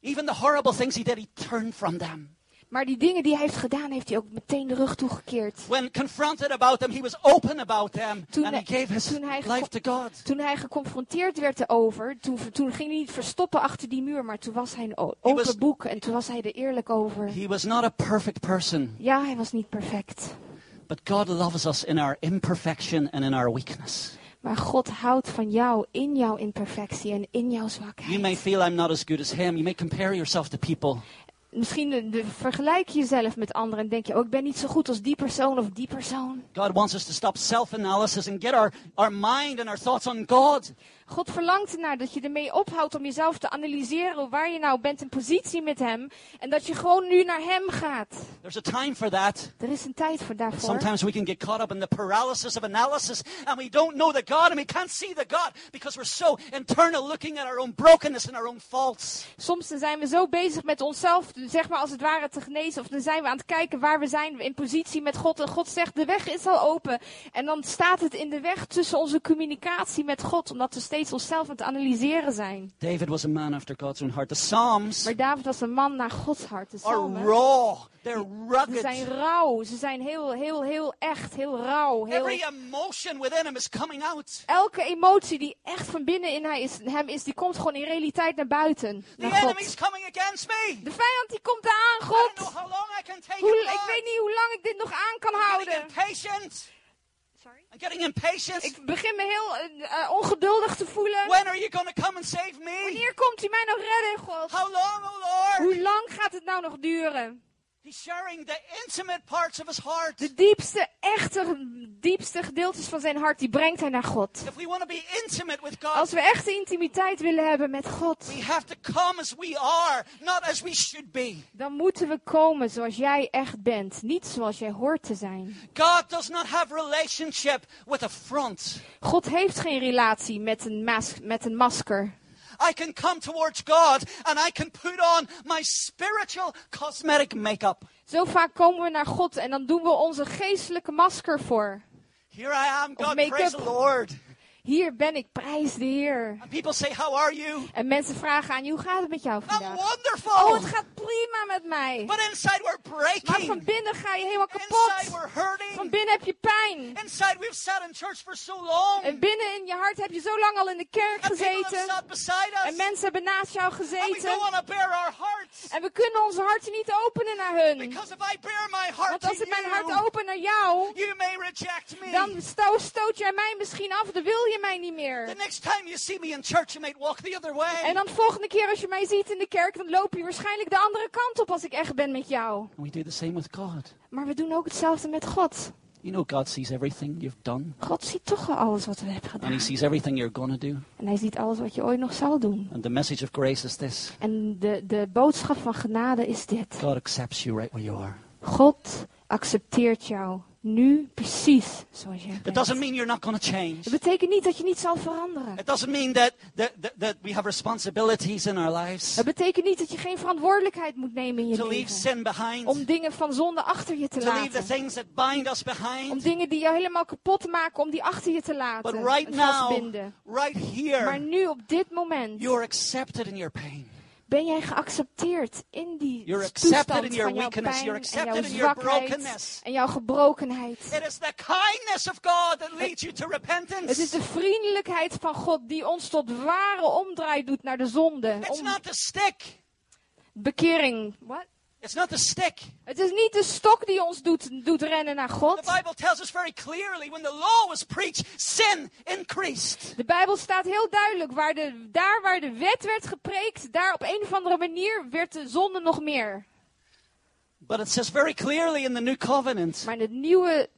Even the horrible things he did, he turned from them. Maar die dingen die hij heeft gedaan, heeft hij ook meteen de rug toegekeerd. When confronted about them, he was open about them. Toen and he hij- gave his toen hij life to God. Toen hij geconfronteerd werd erover, toen, toen ging hij niet verstoppen achter die muur, maar toen was hij een open was- boek en toen was hij er eerlijk over. He was not a perfect person, Ja, hij was niet perfect. but God loves us in our imperfection and in our weakness. Maar God houdt van jou in jouw imperfectie en in jouw You zwakheid. may feel I'm not as good as him. You may compare yourself to people. Misschien de, de- vergelijk je jezelf met anderen en denk je, oh, ik ben niet zo goed als die persoon of die persoon. God wants us to stop self-analysis and get our, our mind and our thoughts on God. God verlangt ernaar dat je ermee ophoudt om jezelf te analyseren waar je nou bent in positie met Hem. En dat je gewoon nu naar Hem gaat. There's a time for that. Er is een tijd voor daarvoor. Sometimes we can get caught up in the paralysis of analysis and we don't know the God and we can't see the God because we're so internal looking at our own brokenness and our own faults. Soms dan zijn we zo bezig met onszelf, zeg maar als het ware te genezen. Of dan zijn we aan het kijken waar we zijn in positie met God. En God zegt, de weg is al open. En dan staat het in de weg tussen onze communicatie met God. Omdat we steeds onszelf aan het analyseren zijn. David was a man after God's own heart. The Psalms Maar David was een man naar Gods hart. De are psalmen, raw. They're ze zijn rugged. rauw. Ze zijn heel, heel, heel echt. Heel rauw. Heel... Every emotion within him is coming out. Elke emotie die echt van binnen in hij is, hem is, die komt gewoon in realiteit naar buiten. The Naar enemy's God. coming against me. De vijand die komt aan, I don't know God. how long I can take Hoe, it. ik weet niet hoe lang ik dit nog aan kan I'm houden. impatient. Sorry? I'm getting impatient. Ik begin me heel eh, eh, ongeduldig te voelen. When are you going to come and save me? Wanneer komt u mij nog redden, God? How long, oh Lord? Hoe lang gaat het nou nog duren? He's sharing the intimate parts of his heart. De diepste, echte, diepste gedeeltes van zijn hart, die brengt hij naar God. If we want to be intimate with God, Als we echte intimiteit willen hebben met God, we have to come as we are, not as we should be. dan moeten we komen zoals jij echt bent. Niet zoals jij hoort te zijn. God does not have relationship with a front. God heeft geen relatie met een, mas met een masker. I can come towards God and I can put on my spiritual cosmetic makeup. Zo vaak komen we naar God en dan doen we onze geestelijke masker voor. Here I am, God, praise the Lord. Hier ben ik, prijs de Heer. And people say, How are you? En mensen vragen aan je, hoe gaat het met jou I'm vandaag? wonderful. Oh, het gaat prima met mij. But inside we're Maar van breaking. binnen ga je helemaal Inside kapot. we're Van hurting. binnen heb je pijn. Inside we've sat in church for so long. En binnen in je hart heb je zo lang al in de kerk And have gezeten. sat beside En us. mensen hebben naast jou And we gezeten. don't want to bare our hearts. En we kunnen onze harten niet openen naar hun. Because if I bare my heart Want als ik mijn hart open naar jou, you may reject me. dan sto- stoot jij mij misschien af. Dan wil je mij niet The meer. next time you see me in church, you walk the other way. En dan de volgende keer als je mij ziet in de kerk, dan loop je waarschijnlijk de andere kant op als ik echt ben met jou. And we do the same with God. Maar we doen ook hetzelfde met God. You know, God sees everything you've done, God ziet toch wel alles wat we hebben and He gedaan. sees everything you're to do. En hij ziet alles wat je ooit nog zal doen. And the message of grace is this En de, de boodschap van genade is dit. God accepts you right where you are. God accepteert jou nu precies zoals jij It bent. doesn't mean you're not going to change. Het betekent niet dat je niet zal veranderen. It doesn't mean that, that, that, that we have responsibilities in our lives Het betekent niet dat je geen verantwoordelijkheid moet nemen in je to leave leven. sin behind, Om dingen van zonde achter je te to leave the laten. things that bind us Om behind. dingen die jou helemaal kapot maken, om die achter je te But laten. right en now, right Maar here, nu op dit moment you're accepted in your pain. Ben jij geaccepteerd in die You're toestand van jouw weakness. pijn You're en jouw zwakheid en jouw gebrokenheid? Het is de vriendelijkheid van God die ons tot ware omdraai doet naar de zonde. Om bekering. What? It's not the stick. Het is niet de stok die ons doet, doet rennen naar The God. Bible tells us very clearly when the law was preached, sin increased. De Bijbel staat heel duidelijk, waar de, daar waar de wet werd gepreekt, daar op een of andere manier werd de zonde nog meer. But it says very clearly in the new covenant, Maar in het Nieuwe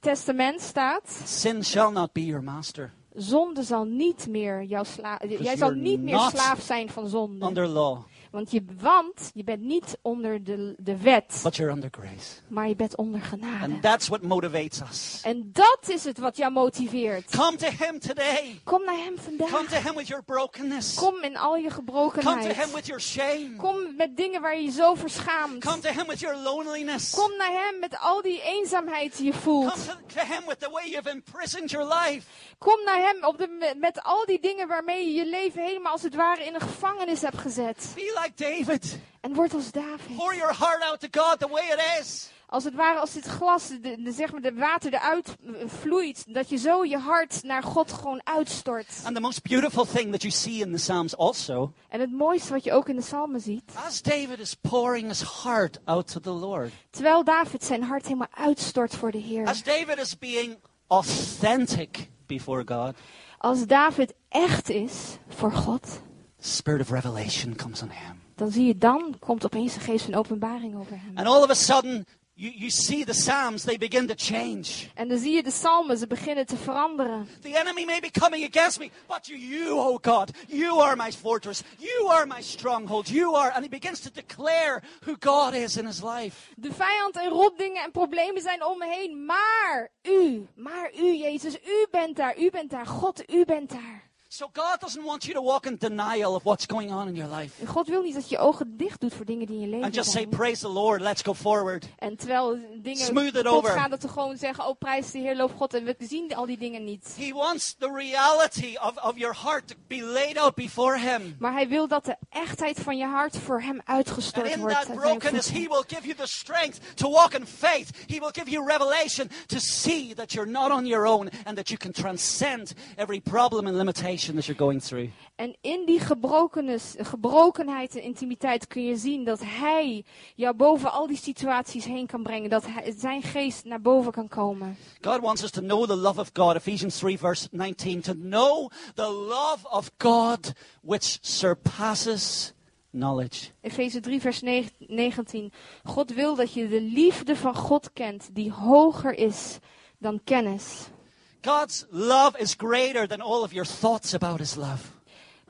Testament staat, sin shall not be your master zonde zal niet meer jouw slaaf, jij zal niet meer slaaf zijn van zonde. under law, Want je, want je bent niet onder de, de wet, but you're under grace. maar je bent onder genade. And that's what motivates us. En dat is het wat jou motiveert. Come to Him today. Kom naar hem Come to vandaag. Him with your brokenness. Kom in al je Come to Him gebrokenheid. with your shame. Kom met dingen waar je je zo verschaamt. Come to Him with your loneliness. Kom naar hem met al die eenzaamheid die je Come voelt. to, to Him with the way you've imprisoned your life. Kom naar hem op de, met, met al die dingen waarmee je je leven helemaal als het ware in een gevangenis hebt gezet. Be like David. En word als David. Pour your heart out to God the way it is. Als het ware als dit glas, de, de, zeg maar de water eruit eh, vloeit. Dat je zo je hart naar God gewoon uitstort. And the most beautiful thing that you see in the Psalms also, En het mooiste wat je ook in de psalmen ziet. as David is pouring his heart out to the Lord, Terwijl David zijn hart helemaal uitstort voor de Heer. as David is being authentic before God, Als David echt is voor God. Spirit of revelation comes on him. Dan zie je dan, komt opeens de geest van openbaring over hem. And all of a sudden, you, you see the Psalms, they begin to change. En dan zie je de psalmen, ze beginnen te veranderen. The enemy may be coming against me, but you, you, oh God, you are my fortress. You are my stronghold. You are. And he begins to declare who God is in his life. De vijand en rotdingen en problemen zijn om me heen. Maar u, maar u, Jezus, u bent daar, u bent daar. God, u bent daar. So God doesn't want you to walk in denial of what's going on in your life. God wil niet dat je ogen dicht doet voor dingen die in je leven And just say, zijn. praise the Lord, let's go forward. En terwijl dingen Smooth it over. gaan, dat we gewoon zeggen, oh prijs de Heer, loof God. En we zien al die dingen niet. He wants the reality of, of your heart to be laid out before him. Maar hij wil dat de echtheid van je hart voor hem And uitgestort in wordt. that brokenness. He will give you the strength to walk in faith. He will give you revelation to see that you're not on your own and that you can transcend every problem and limitation that you're going through. En in die gebrokenheid en intimiteit kun je zien dat hij jou boven al die situaties heen kan brengen. Dat hij, zijn geest naar boven kan komen. God wants us to know the love of God. Ephesians 3, verse 19. To know the love of God which surpasses knowledge. Efeze 3, vers 9 19. God wil dat je de liefde van God kent, die hoger is dan kennis. God's love is greater than all of your thoughts about His love.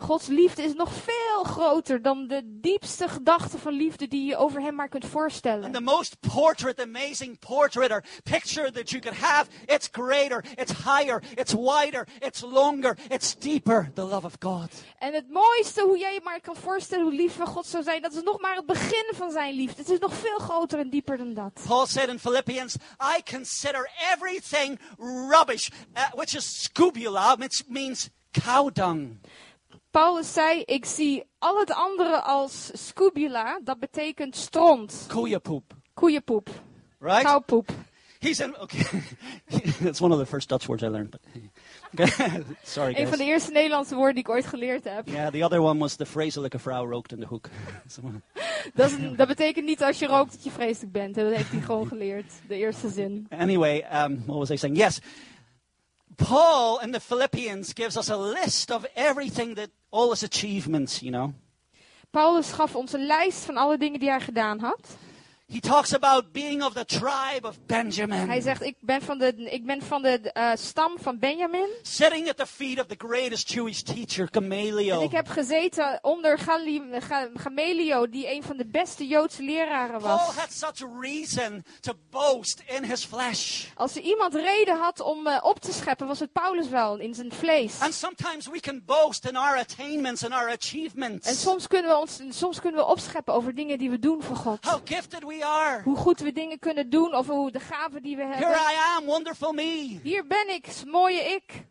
Gods liefde is nog veel groter dan de diepste gedachte van liefde die je over hem maar kunt And voorstellen. the most portrait, amazing portrait or picture that you could have, it's greater, it's higher, it's wider, it's longer, it's deeper, the love of God. En het mooiste hoe jij je maar kan voorstellen hoe lief van God zou zijn, dat is nog maar het begin van zijn liefde. Het is nog veel groter en dieper dan dat. Paul said in Philippians, I consider everything rubbish, uh, which is scubula, which means cow dung. Paulus zei, ik zie al het andere als scubula, dat betekent stront, Koeiepoep. koeienpoep, Right? He's in, okay. That's one of the first Dutch words I learned, but okay. sorry Een van guys. de eerste Nederlandse woorden die ik ooit geleerd heb. Yeah, the other one was the vreselijke vrouw rookt in de hoek. Dat, is dat betekent niet als je rookt dat je vreselijk bent. Dat heeft hij gewoon geleerd, de eerste zin. Anyway, um, what was I saying? Yes, Paul in the Philippians gives us a list of everything that all his achievements, you know. Paulus gaf ons een lijst van alle dingen die hij gedaan had. He talks about being of the tribe of Benjamin, Hij zegt, ik ben van de, ik ben van de eh, stam van Benjamin. sitting at the feet of the greatest Jewish teacher, Gamaliel. En ik heb gezeten onder Gamaliel, die een van de beste Joodse leraren Paul was. had such reason to boast in his flesh. Als er iemand reden had om eh, op te scheppen, was het Paulus wel, in zijn vlees. And sometimes we can boast in our attainments and our En achievements. soms kunnen, we ons, soms kunnen we opscheppen over dingen die we doen voor God. How gifted we are. Hoe goed we dingen kunnen doen, of hoe de gaven die we Here hebben. I am, wonderful me. Hier ben ik, mooie ik.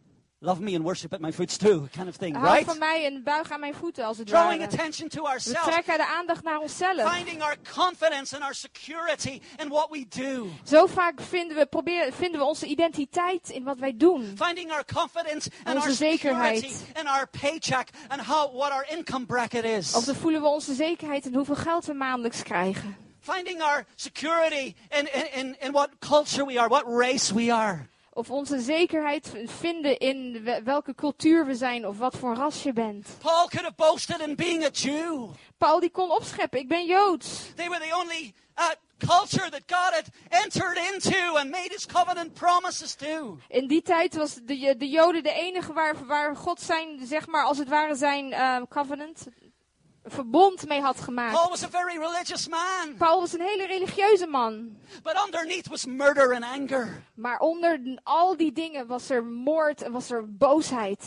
love me and worship at my footstool kind of thing, Hou right? van mij en buig aan mijn voeten als het Drawing ware. attention to We ourselves, trekken de aandacht naar onszelf. finding our confidence and our security in what we do, Zo vaak vinden we, proberen, vinden we onze identiteit in wat wij doen. finding our confidence and Onze our security zekerheid. in our paycheck and how what our income bracket is. Of dan voelen we onze zekerheid in hoeveel geld we maandelijks krijgen. Finding our security in, in, in, what culture we are, what race we are. Of onze zekerheid vinden in we- welke cultuur we zijn of wat voor ras je bent. Paul could have boasted in being a Jew. Paul die kon opscheppen, ik ben Joods. They were the only uh, culture that God had entered into and made his covenant promises to. In die tijd was de, de Joden de enige waar, waar God zijn, zeg maar, als het ware zijn eh, covenant, verbond mee had gemaakt. Paul was a very religious man, Paul was een hele religieuze man. but underneath was murder and anger. Maar onder al die dingen was er moord en was er boosheid.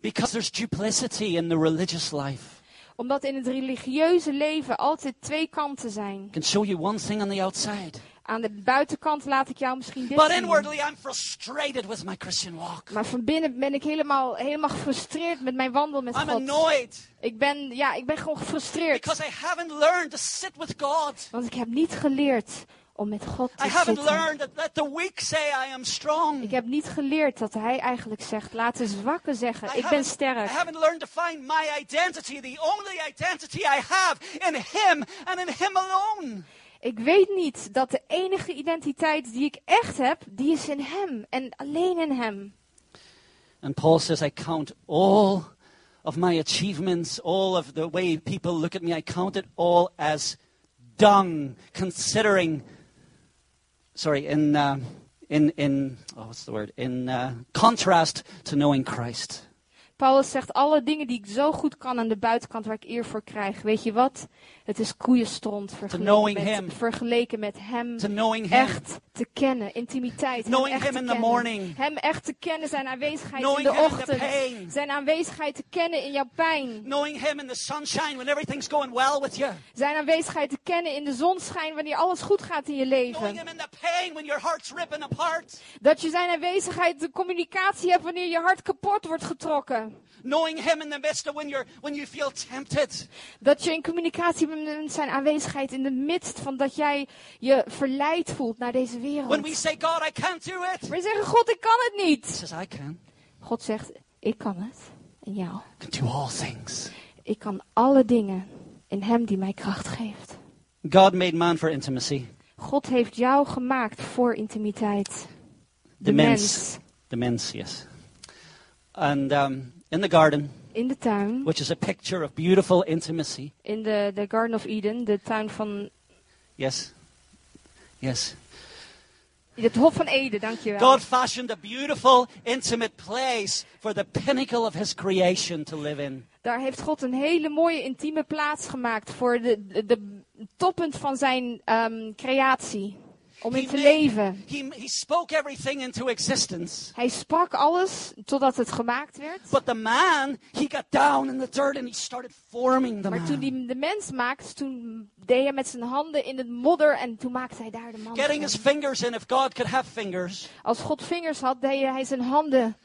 Because there's duplicity in the religious life. Omdat in het religieuze leven altijd twee kanten zijn. Can show you one thing on the outside, Aan de buitenkant laat ik jou misschien dit but zien. inwardly I'm frustrated with my Christian walk. Maar van binnen ben ik helemaal, helemaal gefrustreerd met mijn wandel met I'm God. annoyed Ik ben, ja, ik ben gewoon gefrustreerd. because I haven't learned to sit with God. Want ik heb niet geleerd om met God te I haven't zitten. learned that the weak say I am strong. Ik heb niet geleerd dat hij eigenlijk zegt, laat de zwakken zeggen, I ik ben haven't- I sterk. haven't learned to find my identity, the only identity I have in Him and in Him alone. Ik weet niet dat de enige identiteit die ik echt heb, die is in hem en alleen in hem. And Paul says, I count all of my achievements, all of the way people look at me, I count it all as dung, considering, sorry, in, uh, in, in oh, what's the word? In uh, contrast to knowing Christ. Paulus zegt alle dingen die ik zo goed kan aan de buitenkant waar ik eer voor krijg. Weet je wat? Het is koeienstront vergeleken met, vergeleken met hem echt te kennen. Intimiteit. Hem Knowing echt him te in the kennen. morning. Hem echt te kennen, zijn aanwezigheid Knowing in de ochtend. Zijn aanwezigheid te kennen in jouw pijn. knowing Him in the sunshine when everything's going well with you, Zijn aanwezigheid te kennen in de zonschijn wanneer alles goed gaat in je knowing leven. Him in the pain when your heart's ripping apart, Dat je zijn aanwezigheid, de communicatie hebt wanneer je hart kapot wordt getrokken. Knowing Him in the midst of when, you're, when you feel tempted. Dat je in communicatie bent met zijn aanwezigheid in de midst van dat jij je verleid voelt naar deze wereld. When we say, God, I can't do it, We zeggen, God, ik kan het He niet. says, I can. God zegt, ik kan het. En jou. I can do all things. Ik kan alle dingen in hem die mij kracht geeft. God made man for intimacy. God heeft jou gemaakt voor intimiteit. De, mens. mens. The mens, yes. And um, in the garden, In de tuin. which is a picture of beautiful intimacy. In de, de Garden of Eden. De tuin van... Yes. Yes. Het Hof van Eden, dankjewel. God fashioned a beautiful, intimate place for the pinnacle of his creation to live in. Daar heeft God een hele mooie intieme plaats gemaakt voor de, de, de toppunt van zijn ehm, creatie. Om in te leven. Hij sprak alles totdat het gemaakt werd. But the man, he got down in the dirt and he started forming the Maar toen hij de mens maakte, toen deed hij met zijn handen in het modder en toen maakte hij daar de man Getting his van. fingers in, if God could have fingers. Als God vingers had, deed hij zijn handen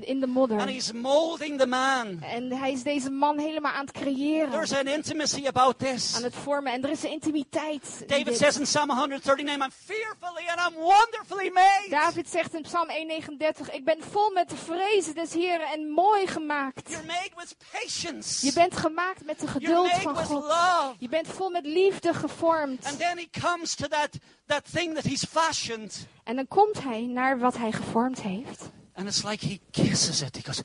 in de And modder. he's molding the man. En hij is deze man helemaal aan het creëren. There's an intimacy about this. Aan het vormen. En er is een intimiteit. in David dit. says in Psalm 139, I'm fearfully and I'm wonderfully made. David zegt in Psalm 139, ik ben vol met de vrezen des Heren en mooi gemaakt. You're made with patience. Je bent gemaakt met de You're geduld made van with God. love. Je bent vol met liefde gevormd. And then he comes to that, that thing that he's fashioned. En dan komt hij naar wat hij gevormd heeft. And it's like he kisses it. He goes,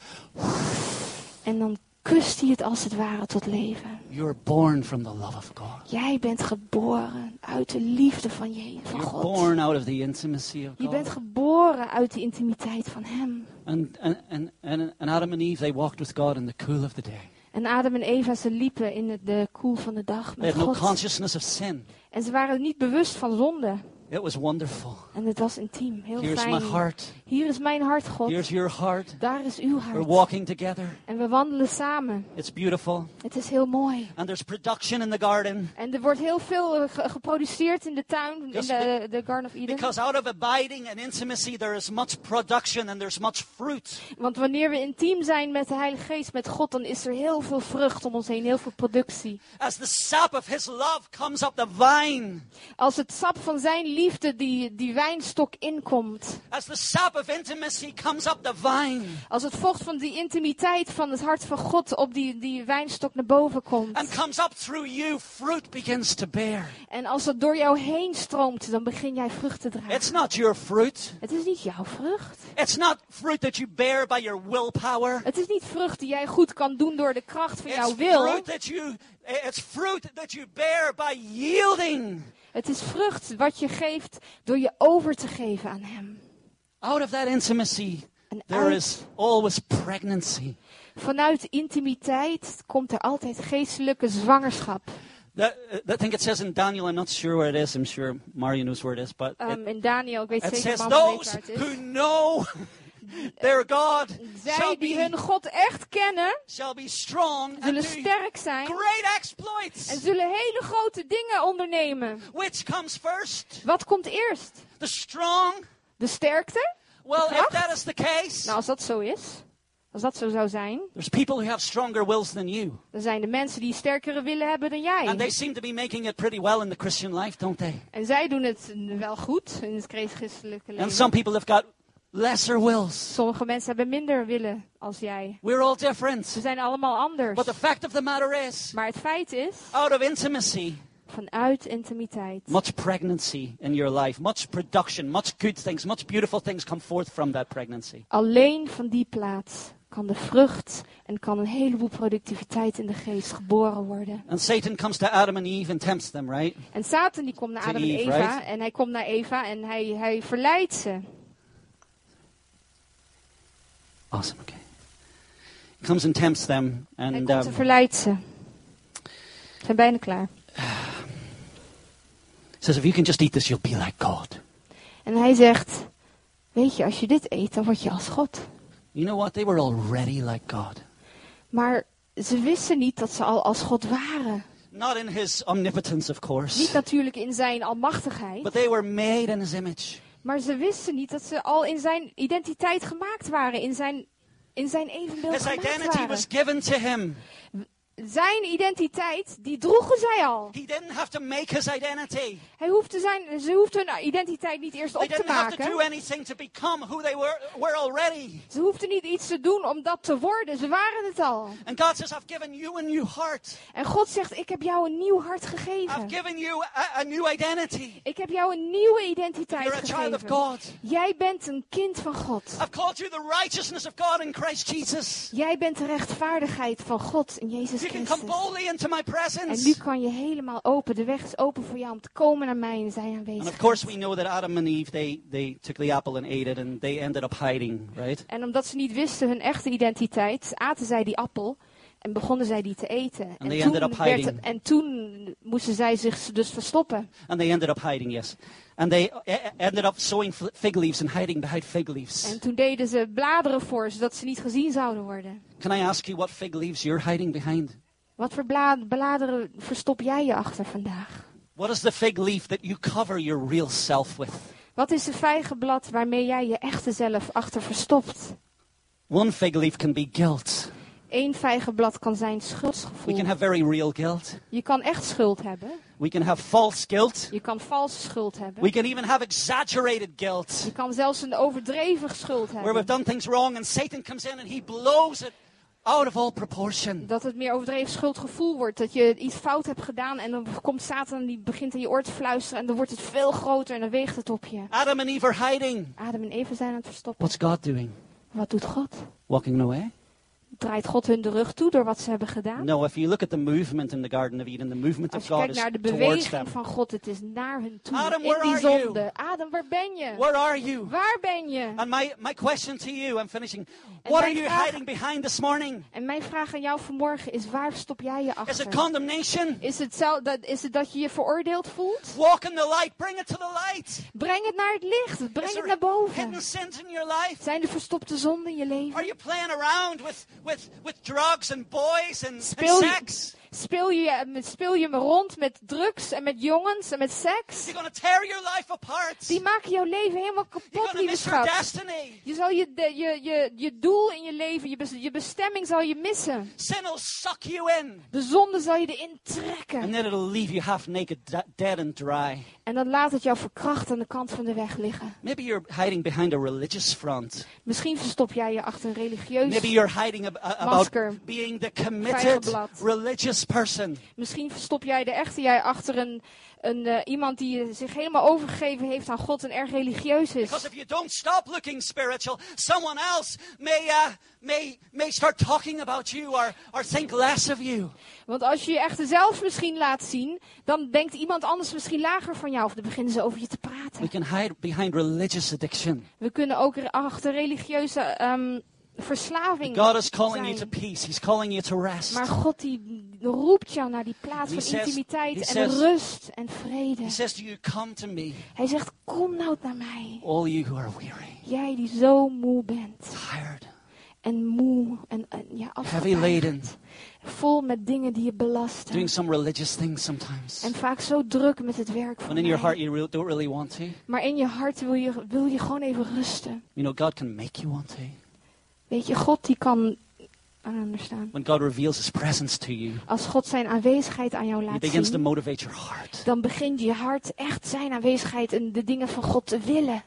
En dan kust hij het als het ware tot leven. You're born from the love of God. Jij bent geboren uit de liefde van, je, van You're God. born out of the intimacy of Je bent God. geboren uit de intimiteit van Hem. And, and, and, and, and Adam and Eve, they walked with God in the cool of the day. En Adam en Eva, ze liepen in de koel van de dag met had no God. consciousness of sin. En ze waren niet bewust van zonde. It was wonderful. En het was intiem, heel Here's my fijn. heart. Hier is mijn hart, God. Here's your heart. Daar is uw We're hart. walking together. En we wandelen samen. It's beautiful. Het is heel mooi. And there's production in the garden. En er wordt heel veel eh, ge- geproduceerd in de tuin, in de, de Garden of Eden. Because out of abiding and intimacy, there is much production and there's much fruit. Want wanneer we intiem zijn met de Heilige Geest, met God, dan is er heel veel vrucht om ons heen, heel veel productie. As the sap of his love comes up the vine, Als het sap van zijn liefde die, die wijnstok inkomt. as the sap of intimacy comes up the vine, Als het vocht van die intimiteit van het hart van God op die, die wijnstok naar boven komt. and comes up through you, fruit begins to bear. En als het door jou heen stroomt, dan begin jij vrucht te dragen. It's not your fruit. Het is niet jouw vrucht. It's not fruit that you bear by your willpower. Het is niet vrucht die jij goed kan doen door de kracht van It's jouw wil. fruit that you it's fruit that you bear by yielding. Het is vrucht wat je geeft door je over te geven aan Hem. Out of that intimacy, En there uit- is always pregnancy. Vanuit intimiteit komt er altijd geestelijke zwangerschap. That, uh, I think it says in Daniel, I'm not sure where it is. I'm sure Mario knows where it is, but it, Um, in Daniel, ik weet it zeker says those who know their God shall Zij die be, hun God echt kennen, shall be strong and zullen sterk zijn great exploits. en zullen hele grote dingen ondernemen. Which comes first? Wat komt eerst? The strong? De sterkte? Well, if that is the case, Nou, als dat zo is, als dat zo zou zijn, there's people who have stronger wills than you. dan zijn er mensen die sterkere willen hebben dan And they jij. seem to be making it pretty well in the Christian life, don't they? En zij doen het wel goed in het christelijke And leven. some people have got lesser wills. Sommige mensen hebben minder willen als jij. We're all different. zijn allemaal anders. But the fact of the matter is, Maar het feit is, out of intimacy, vanuit intimiteit, much pregnancy in your life, much production, much good things, much beautiful things come forth from that pregnancy. alleen van die plaats kan de vrucht en kan een heleboel productiviteit in de geest geboren worden. And Satan comes to Adam and Eve and tempts them, right? En Satan die komt naar To Adam en Eva right? en hij komt naar Eva en hij, hij verleidt ze. Awesome, okay. He comes and tempts them, Hij and komt en um, verleidt ze. We zijn bijna klaar. says, If you can just eat this, you'll be like God. En hij zegt, weet je, als je dit eet, dan word je als God. You know what? They were already like God. Maar ze wisten niet dat ze al als God waren. Not in his omnipotence, of Niet course, natuurlijk in zijn almachtigheid. but they were made in his image. Maar ze wisten niet dat ze al in zijn identiteit gemaakt waren. In zijn, in zijn evenbeeld His gemaakt identity waren. was given to him. Zijn identiteit, die droegen zij al. He didn't have to make his identity. Hij hoefde zijn, ze hoefden hun identiteit niet eerst They op te maken. were, were. Ze hoefden niet iets te doen om dat te worden. Ze waren het al. And God says, I've given you a new heart. En God zegt, ik heb jou een nieuw hart I've gegeven. given you a, a new identity. Ik heb jou een nieuwe identiteit You're a child of gegeven. God. Jij bent een kind van God. I've called you the righteousness of God in Christ Jesus. Jij bent de rechtvaardigheid van God in Jezus Christus. En nu kan je helemaal open. De weg is open voor jou om te komen naar mij en zijn And aanwezig. of course, we know that Adam and Eve, they, they took the apple and ate it, and they ended up hiding, right? En omdat ze niet wisten hun echte identiteit, aten zij die appel en begonnen zij die te eten. En they toen, werd en toen moesten zij zich dus verstoppen. And they ended up hiding, yes. And they e- ended up sowing fig leaves and hiding behind fig leaves. En toen deden ze bladeren voor, zodat ze niet gezien zouden worden. Can I ask you what fig leaves you're hiding behind? Wat voor bla- bladeren verstop jij je achter vandaag? What is the fig leaf that you cover your real self with? Wat is de vijgenblad waarmee jij je echte zelf achter verstopt? One fig leaf can be guilt. Eén vijgenblad kan zijn We schuldgevoel. can have very real guilt. Je kan echt schuld hebben. We can have false guilt. Je kan valse schuld hebben. We can even have exaggerated guilt. Je kan zelfs een overdreven schuld Where we've hebben. done things wrong and Satan comes in and he blows it out of all proportion. Dat het meer overdreven schuldgevoel wordt. Dat je iets fout hebt gedaan en dan komt Satan die begint in je oor te fluisteren. En dan wordt het veel groter en dan weegt het op je. Adam and Eve are hiding. Adam en Eva zijn aan het verstoppen. What's God doing? Wat doet God? Walking away. Draait God hun de rug toe door wat ze hebben gedaan? No, if you look at the movement in the Garden of Eden, the movement Als of je God kijkt is naar de beweging van God, het is naar hun toe. Adam, in die are you? zonde. Adam, waar ben je? Where are you? Waar ben je? And my, my question to you, I'm finishing. En What are mijn you vraag- hiding behind this morning? En mijn vraag aan jou vanmorgen is, waar stop jij je Is it achter? condemnation? Is het, zel- dat, is het dat je je veroordeeld voelt? Walk in the light. Bring it to the light. Breng het naar het licht. Breng het naar boven. hidden sins in your life? Zijn er verstopte zonden in je leven? Are you playing around with, with, with drugs and boys and, and Speel sex? Speel je, speel je me rond met drugs en met jongens en met seks? Die maken jouw leven helemaal kapot, lieve schat. Je zal je, je, je, je doel in je leven, je, je bestemming zal je missen. Sin will suck you in. De zonde zal je erin And trekken. then it'll leave you half naked, da- dead and dry. En dan laat het jou verkracht aan de kant van de weg liggen. Maybe you're hiding behind a religious front. Misschien verstop jij je achter een religieus. Maybe you're hiding ab- about Masker. being the committed Vijgenblad. Person. Misschien verstop jij de echte jij achter een, een, eh, iemand die zich helemaal overgegeven heeft aan God en erg religieus is. Because if you don't stop looking spiritual, someone else may, uh, may, may start talking about you or, or think less of you. Want als je je echte zelf misschien laat zien, dan denkt iemand anders misschien lager van jou. Of dan beginnen ze over je te We praten. can hide behind religious addiction. We kunnen ook er achter religieuze ehm, verslaving God is calling you to zijn. peace. He's calling you to rest. Maar God die roept jou naar die plaats He van says- intimiteit en says- rust en vrede. He says to you, Come to me, Hij zegt, kom nou naar mij. all you who are weary, Jij die zo moe bent. tired, En moe en, en ja, heavy laden. Vol met dingen die je belasten. doing some religious things sometimes. En vaak zo druk met het werk van When in your heart you re- don't really want to. Maar in je hart wil je, wil je gewoon even rusten. You know, God can make you want to. Weet je, God die kan... Don't understand. When God reveals His presence to you, Als God zijn aanwezigheid aan jou laat begins to zien, motivate your heart. dan begint je hart echt zijn aanwezigheid en de dingen van God te willen.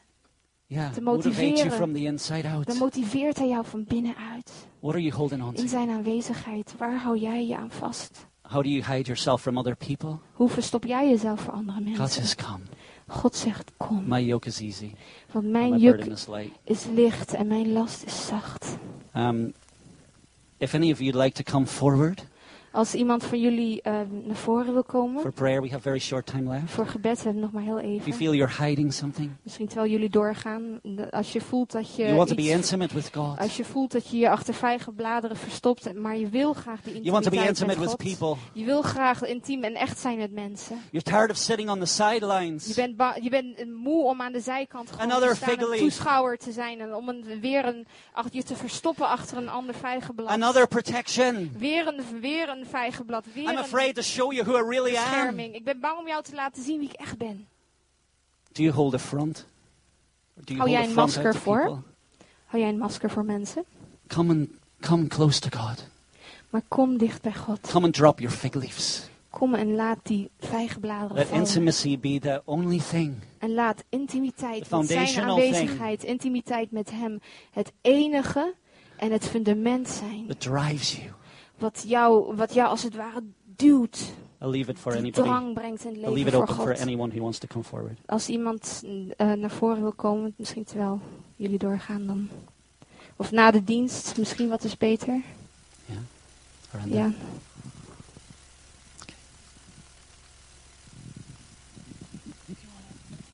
Yeah, te you motiveren. from the inside out. Dan motiveert hij jou van binnenuit. What are you holding on In to? zijn aanwezigheid, waar hou jij je aan vast? How do you hide yourself from other people? Hoe verstop jij jezelf voor andere God mensen? says, Come. God zegt, kom. My yoke is easy. Want mijn My juk is light. is licht en mijn last is zacht. Um, if any of you'd like to come forward Als iemand van jullie eh, naar voren wil komen, for prayer, we have very short time left. voor gebed, we hebben nog maar heel If you even. feel you're hiding something, Misschien terwijl jullie doorgaan, als je voelt dat je you want to be intimate with God. Als je voelt dat je je achter vijgenbladeren verstopt, maar je wil graag die You want to be intimiteit intimate met with God. people. Je wil graag intiem en echt zijn met mensen. You're tired of sitting on the Je sidelines. bent, ba- je bent eh, moe om aan de zijkant gewoon Another te staan, een toeschouwer te zijn en om een, weer een, ach, je te verstoppen achter een ander vijgenblad. Another protection. Weer een, weer een vijgenblad, weer I'm een afraid to show you who I really am. Ik ben bang om jou te laten zien wie ik echt ben. Do you hold a front? Do you Hou hold jij een masker voor? Hou jij een masker voor mensen? Come and come close to God. Maar kom dicht bij God. Come and drop your fig leaves. Kom en laat die vijgenbladeren Let vallen. intimacy be the only thing. En laat intimiteit The met zijn aanwezigheid, intimiteit met hem, het enige en het fundament zijn. that drives you. Wat jou, wat jou als het ware duwt, I'll leave it for anybody. drang brengt in het I'll leave leven it voor open for anyone who wants to come forward. Als iemand eh, naar voren wil komen, misschien terwijl jullie doorgaan dan. Of na de dienst, misschien wat is beter. Ja. the-